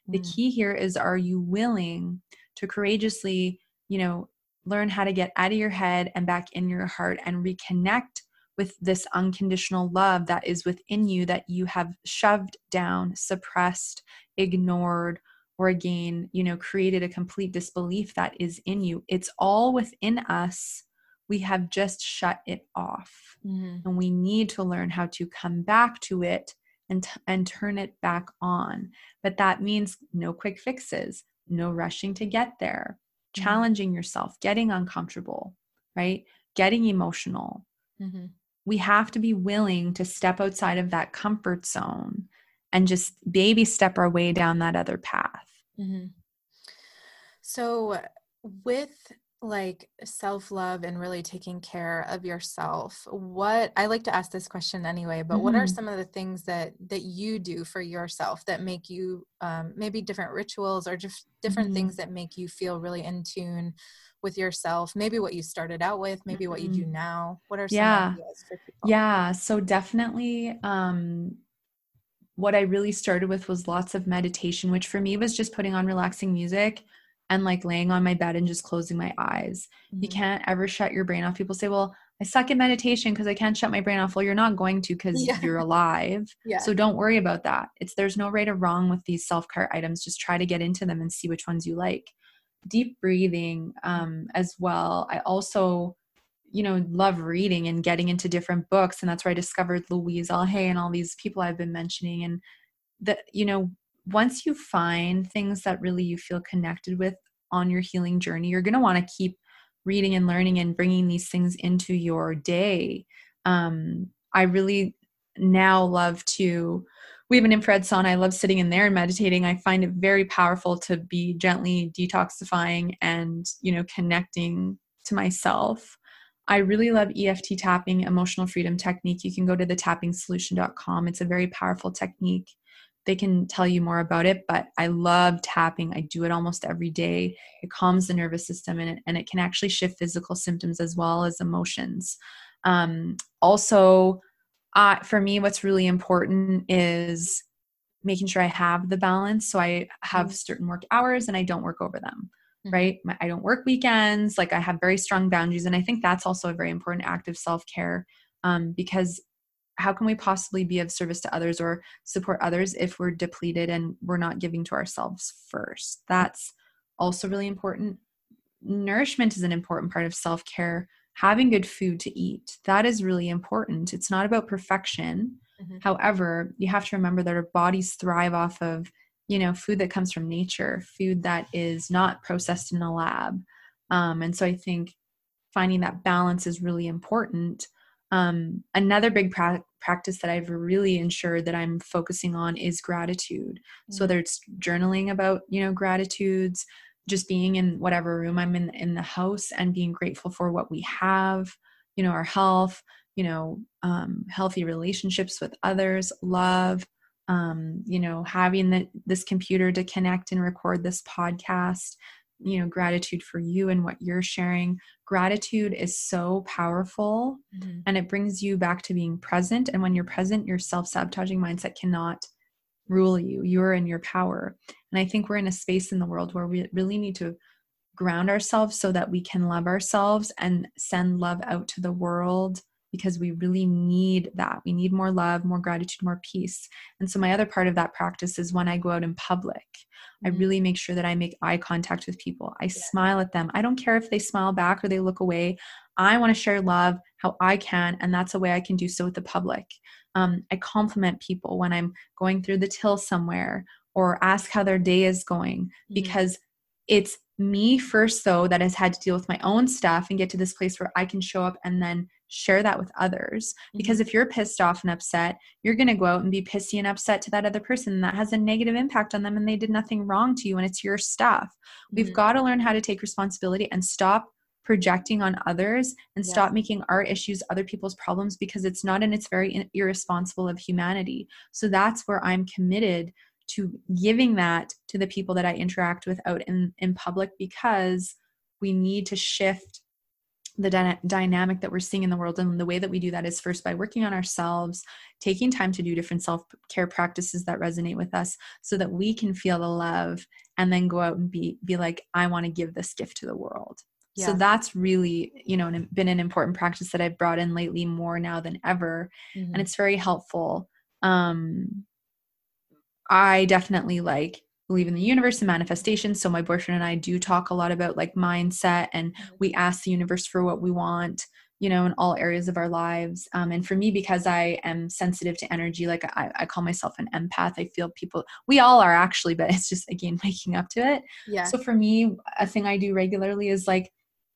Mm. The key here is are you willing to courageously, you know, learn how to get out of your head and back in your heart and reconnect with this unconditional love that is within you that you have shoved down, suppressed, ignored, or again, you know, created a complete disbelief that is in you. It's all within us. We have just shut it off. Mm-hmm. And we need to learn how to come back to it and, t- and turn it back on. But that means no quick fixes, no rushing to get there, mm-hmm. challenging yourself, getting uncomfortable, right? Getting emotional. Mm-hmm we have to be willing to step outside of that comfort zone and just baby step our way down that other path. Mm-hmm. So, with like self love and really taking care of yourself, what I like to ask this question anyway, but mm-hmm. what are mm-hmm. some of the things that that you do for yourself that make you um, maybe different rituals or just different mm-hmm. things that make you feel really in tune with yourself maybe what you started out with maybe what you do mm-hmm. now what are some yeah ideas for people yeah so definitely um what i really started with was lots of meditation which for me was just putting on relaxing music and like laying on my bed and just closing my eyes mm-hmm. you can't ever shut your brain off people say well I suck at meditation because I can't shut my brain off. Well, you're not going to because yeah. you're alive. Yeah. So don't worry about that. It's there's no right or wrong with these self care items. Just try to get into them and see which ones you like deep breathing um, as well. I also, you know, love reading and getting into different books. And that's where I discovered Louise Hay and all these people I've been mentioning. And that, you know, once you find things that really you feel connected with on your healing journey, you're going to want to keep reading and learning and bringing these things into your day. Um, I really now love to we have an infrared sauna. I love sitting in there and meditating. I find it very powerful to be gently detoxifying and, you know, connecting to myself. I really love EFT tapping, emotional freedom technique. You can go to the tappingsolution.com. It's a very powerful technique. They can tell you more about it, but I love tapping. I do it almost every day. It calms the nervous system and it, and it can actually shift physical symptoms as well as emotions. Um, also, uh, for me, what's really important is making sure I have the balance. So I have mm-hmm. certain work hours and I don't work over them, mm-hmm. right? I don't work weekends. Like I have very strong boundaries. And I think that's also a very important act of self care um, because how can we possibly be of service to others or support others if we're depleted and we're not giving to ourselves first? That's also really important. Nourishment is an important part of self care having good food to eat that is really important it's not about perfection mm-hmm. however you have to remember that our bodies thrive off of you know food that comes from nature food that is not processed in a lab um, and so i think finding that balance is really important um, another big pra- practice that i've really ensured that i'm focusing on is gratitude mm-hmm. so whether it's journaling about you know gratitudes just being in whatever room I'm in in the house and being grateful for what we have, you know, our health, you know, um, healthy relationships with others, love, um, you know, having the, this computer to connect and record this podcast, you know, gratitude for you and what you're sharing. Gratitude is so powerful mm-hmm. and it brings you back to being present. And when you're present, your self sabotaging mindset cannot rule you. You're in your power. And I think we're in a space in the world where we really need to ground ourselves so that we can love ourselves and send love out to the world because we really need that. We need more love, more gratitude, more peace. And so, my other part of that practice is when I go out in public, I mm-hmm. really make sure that I make eye contact with people. I yeah. smile at them. I don't care if they smile back or they look away. I want to share love how I can, and that's a way I can do so with the public. Um, I compliment people when I'm going through the till somewhere or ask how their day is going mm-hmm. because it's me first though that has had to deal with my own stuff and get to this place where I can show up and then share that with others because mm-hmm. if you're pissed off and upset you're going to go out and be pissy and upset to that other person and that has a negative impact on them and they did nothing wrong to you and it's your stuff mm-hmm. we've got to learn how to take responsibility and stop projecting on others and yeah. stop making our issues other people's problems because it's not and it's very irresponsible of humanity so that's where i'm committed to giving that to the people that i interact with out in in public because we need to shift the dy- dynamic that we're seeing in the world and the way that we do that is first by working on ourselves taking time to do different self-care practices that resonate with us so that we can feel the love and then go out and be be like i want to give this gift to the world yeah. so that's really you know been an important practice that i've brought in lately more now than ever mm-hmm. and it's very helpful um i definitely like believe in the universe and manifestation. So my boyfriend and I do talk a lot about like mindset and mm-hmm. we ask the universe for what we want, you know, in all areas of our lives. Um, and for me, because I am sensitive to energy, like I, I call myself an empath. I feel people, we all are actually, but it's just again waking up to it. Yeah. So for me, a thing I do regularly is like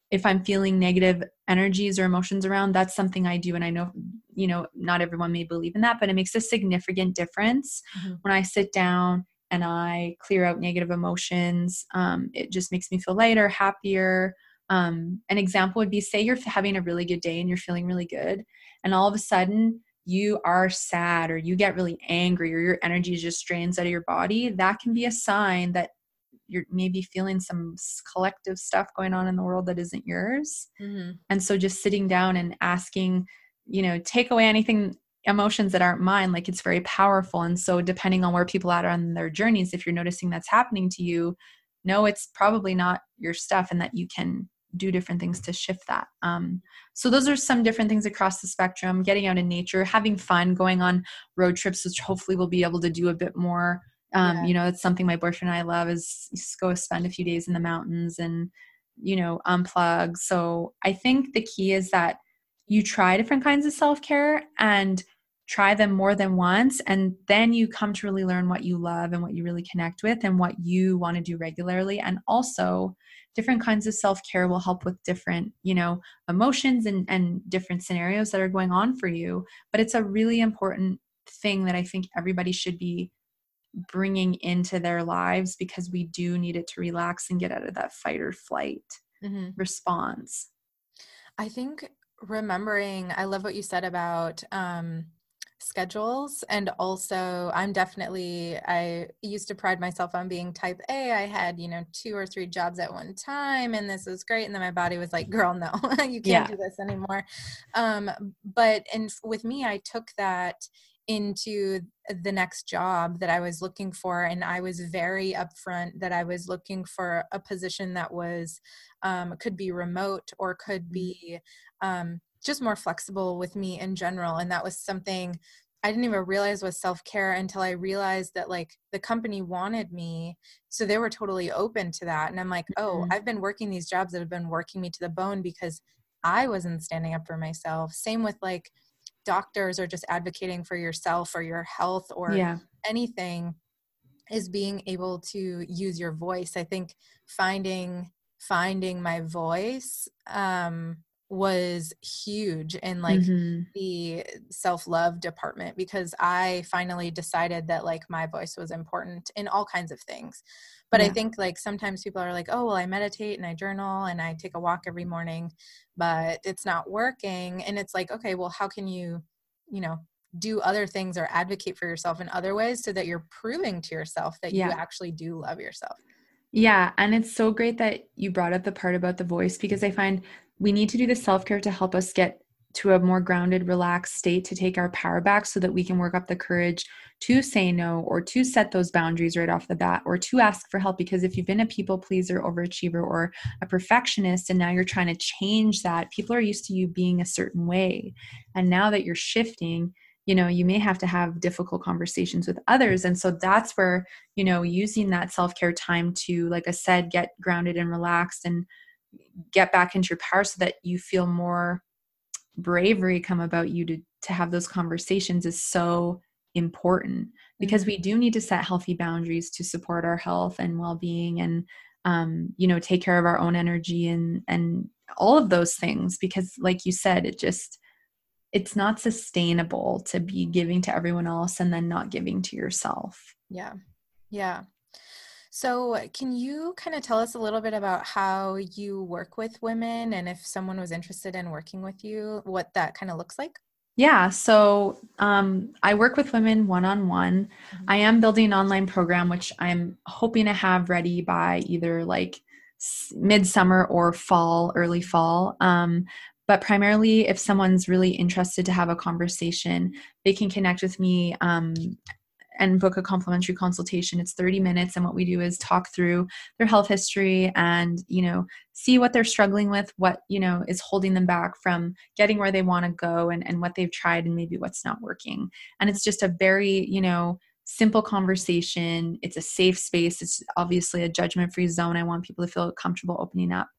if I'm feeling negative energies or emotions around, that's something I do. And I know, you know, not everyone may believe in that, but it makes a significant difference mm-hmm. when I sit down and I clear out negative emotions. Um, it just makes me feel lighter, happier. Um, an example would be say you're having a really good day and you're feeling really good, and all of a sudden you are sad or you get really angry or your energy just drains out of your body. That can be a sign that you're maybe feeling some collective stuff going on in the world that isn't yours. Mm-hmm. And so just sitting down and asking, you know, take away anything emotions that aren't mine like it's very powerful. And so depending on where people are on their journeys if you're noticing that's happening to you no it's probably not your stuff and that you can do different things to shift that. Um, so those are some different things across the spectrum getting out in nature having fun going on road trips which hopefully we'll be able to do a bit more. Um, yeah. you know it's something my boyfriend and i love is go spend a few days in the mountains and you know unplug. So i think the key is that you try different kinds of self-care and try them more than once and then you come to really learn what you love and what you really connect with and what you want to do regularly and also different kinds of self-care will help with different you know emotions and and different scenarios that are going on for you but it's a really important thing that i think everybody should be bringing into their lives because we do need it to relax and get out of that fight or flight mm-hmm. response i think remembering i love what you said about um schedules and also i'm definitely i used to pride myself on being type a i had you know two or three jobs at one time and this was great and then my body was like girl no you can't yeah. do this anymore um, but and with me i took that into the next job that I was looking for. And I was very upfront that I was looking for a position that was, um, could be remote or could mm-hmm. be um, just more flexible with me in general and that was something I didn't even realize was self care until I realized that like the company wanted me. So they were totally open to that. And I'm like, oh, mm-hmm. I've been working these jobs that have been working me to the bone because I wasn't standing up for myself. Same with like doctors or just advocating for yourself or your health or yeah. anything is being able to use your voice. I think finding finding my voice um was huge in like mm-hmm. the self-love department because I finally decided that like my voice was important in all kinds of things. But yeah. I think like sometimes people are like, "Oh, well I meditate and I journal and I take a walk every morning, but it's not working." And it's like, "Okay, well how can you, you know, do other things or advocate for yourself in other ways so that you're proving to yourself that yeah. you actually do love yourself?" Yeah, and it's so great that you brought up the part about the voice because I find we need to do the self care to help us get to a more grounded, relaxed state to take our power back so that we can work up the courage to say no or to set those boundaries right off the bat or to ask for help. Because if you've been a people pleaser, overachiever, or a perfectionist, and now you're trying to change that, people are used to you being a certain way. And now that you're shifting, you know, you may have to have difficult conversations with others. And so that's where, you know, using that self care time to, like I said, get grounded and relaxed and get back into your power so that you feel more bravery come about you to to have those conversations is so important. Because mm-hmm. we do need to set healthy boundaries to support our health and well-being and um, you know take care of our own energy and and all of those things. Because like you said it just it's not sustainable to be giving to everyone else and then not giving to yourself. Yeah. Yeah So, can you kind of tell us a little bit about how you work with women and if someone was interested in working with you, what that kind of looks like? Yeah, so um, I work with women one on one. I am building an online program, which I'm hoping to have ready by either like midsummer or fall, early fall. Um, but primarily, if someone's really interested to have a conversation, they can connect with me um, and book a complimentary consultation. It's 30 minutes and what we do is talk through their health history and you know see what they're struggling with what you know is holding them back from getting where they want to go and, and what they've tried and maybe what's not working. And it's just a very you know simple conversation. It's a safe space. It's obviously a judgment free zone. I want people to feel comfortable opening up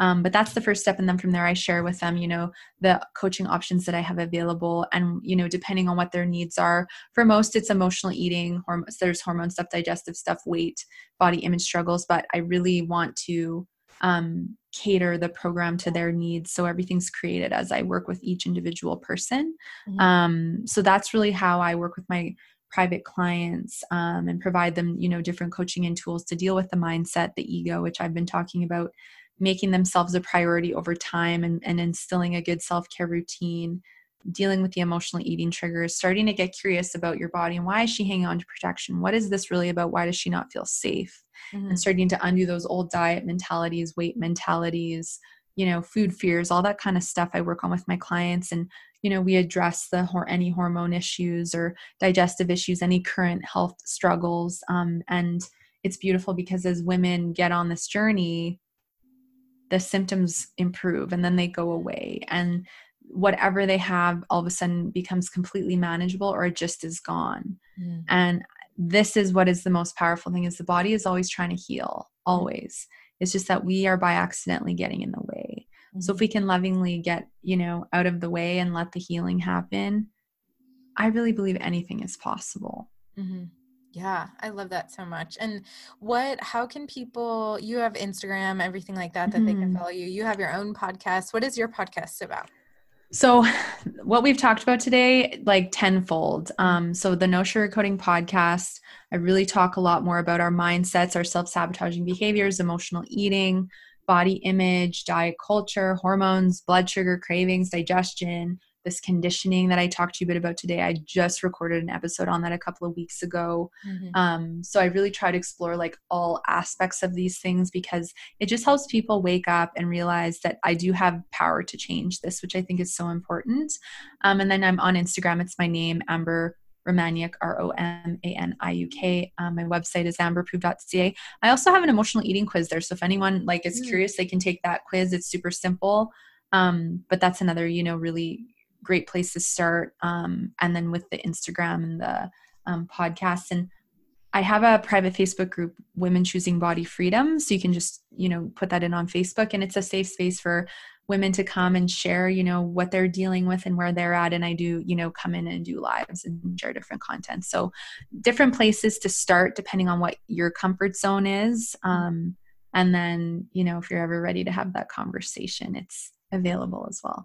um, but that's the first step and then from there i share with them you know the coaching options that i have available and you know depending on what their needs are for most it's emotional eating hormones there's hormone stuff digestive stuff weight body image struggles but i really want to um, cater the program to their needs so everything's created as i work with each individual person mm-hmm. um, so that's really how i work with my private clients um, and provide them you know different coaching and tools to deal with the mindset the ego which i've been talking about making themselves a priority over time and, and instilling a good self-care routine dealing with the emotional eating triggers starting to get curious about your body and why is she hanging on to protection? What is this really about? Why does she not feel safe? Mm-hmm. and starting to undo those old diet mentalities weight mentalities you know food fears all that kind of stuff i work on with my clients. And you know we address the any hormone issues or digestive issues any current health struggles. Um, and it's beautiful because as women get on this journey the symptoms improve and then they go away and whatever they have all of a sudden becomes completely manageable or it just is gone mm. and this is what is the most powerful thing is the body is always trying to heal mm. always it's just that we are by accidentally getting in the way mm-hmm. so if we can lovingly get you know out of the way and let the healing happen i really believe anything is possible mm-hmm. Yeah, I love that so much. And what, how can people, you have Instagram, everything like that, that mm-hmm. they can mm-hmm. follow you. You have your own podcast. What is your podcast about? So, what we've talked about today, like tenfold. Um, so, the No Sugar Sugarcoating podcast, I really talk a lot more about our mindsets, our self sabotaging behaviors, emotional eating, body image, diet culture, hormones, blood sugar cravings, digestion, this conditioning that I talked to you a bit about today. I just recorded an episode on that a couple of weeks ago. Mm-hmm. Um, so I really try to explore like all aspects of these things because it just helps people wake up and realize that I do have power to change this, which I think is so important. Um, and then I'm on Instagram. It's my name, Amber Romaniuk, R O M A N I U K. Um, my website is amberprove.ca. I also have an emotional eating quiz there. So if anyone like is mm. curious, they can take that quiz. It's super simple. Um, but that's another, you know, really great place to start. Um, and then with the Instagram and the um. And I have a private Facebook group, Women Choosing Body Freedom. So you can just, you know, put that in on Facebook. And it's a safe space for women to come and share, you know, what they're dealing with and where they're at. And I do, you know, come in and do lives and share different content. So different places to start depending on what your comfort zone is. Um, and then, you know, if you're ever ready to have that conversation, it's available as well.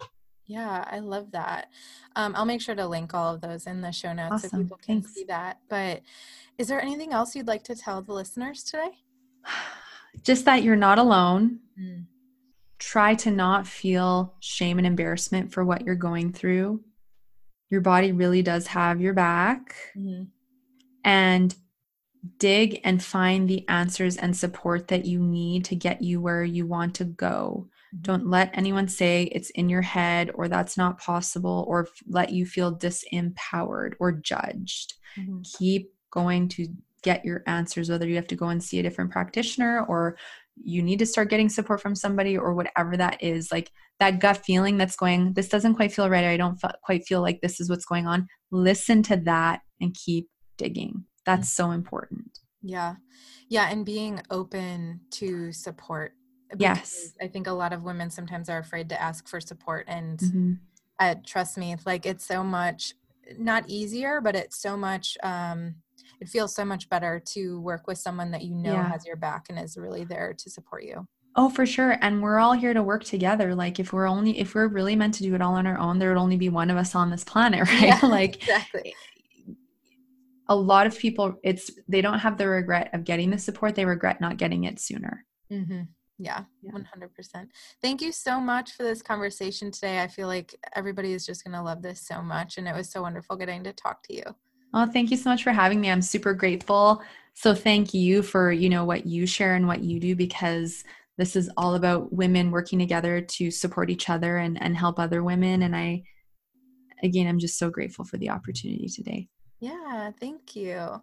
Yeah, I love that. Um, I'll make sure to link all of those in the show notes awesome. so people can Thanks. see that. But is there anything else you'd like to tell the listeners today? Just that you're not alone. Mm. Try to not feel shame and embarrassment for what you're going through. Your body really does have your back. Mm-hmm. And dig and find the answers and support that you need to get you where you want to go. Don't let anyone say it's in your head or that's not possible or let you feel disempowered or judged. Mm-hmm. Keep going to get your answers, whether you have to go and see a different practitioner or you need to start getting support from somebody or whatever that is. Like that gut feeling that's going, this doesn't quite feel right. I don't f- quite feel like this is what's going on. Listen to that and keep digging. That's mm-hmm. so important. Yeah. Yeah. And being open to support yes i think a lot of women sometimes are afraid to ask for support and mm-hmm. uh, trust me like it's so much not easier but it's so much um it feels so much better to work with someone that you know yeah. has your back and is really there to support you oh for sure and we're all here to work together like if we're only if we're really meant to do it all on our own there would only be one of us on this planet right yeah, like exactly a lot of people it's they don't have the regret of getting the support they regret not getting it sooner mm-hmm. Yeah, yeah. 100% thank you so much for this conversation today. I feel like everybody is just going to love this so much and it was so wonderful getting to talk to you. Oh thank you so much for having me. I'm super grateful. So thank you for you know what you share and what you do because this is all about women working together to support each other and, and help other women and i again i'm just so grateful for the opportunity today. Yeah, thank you.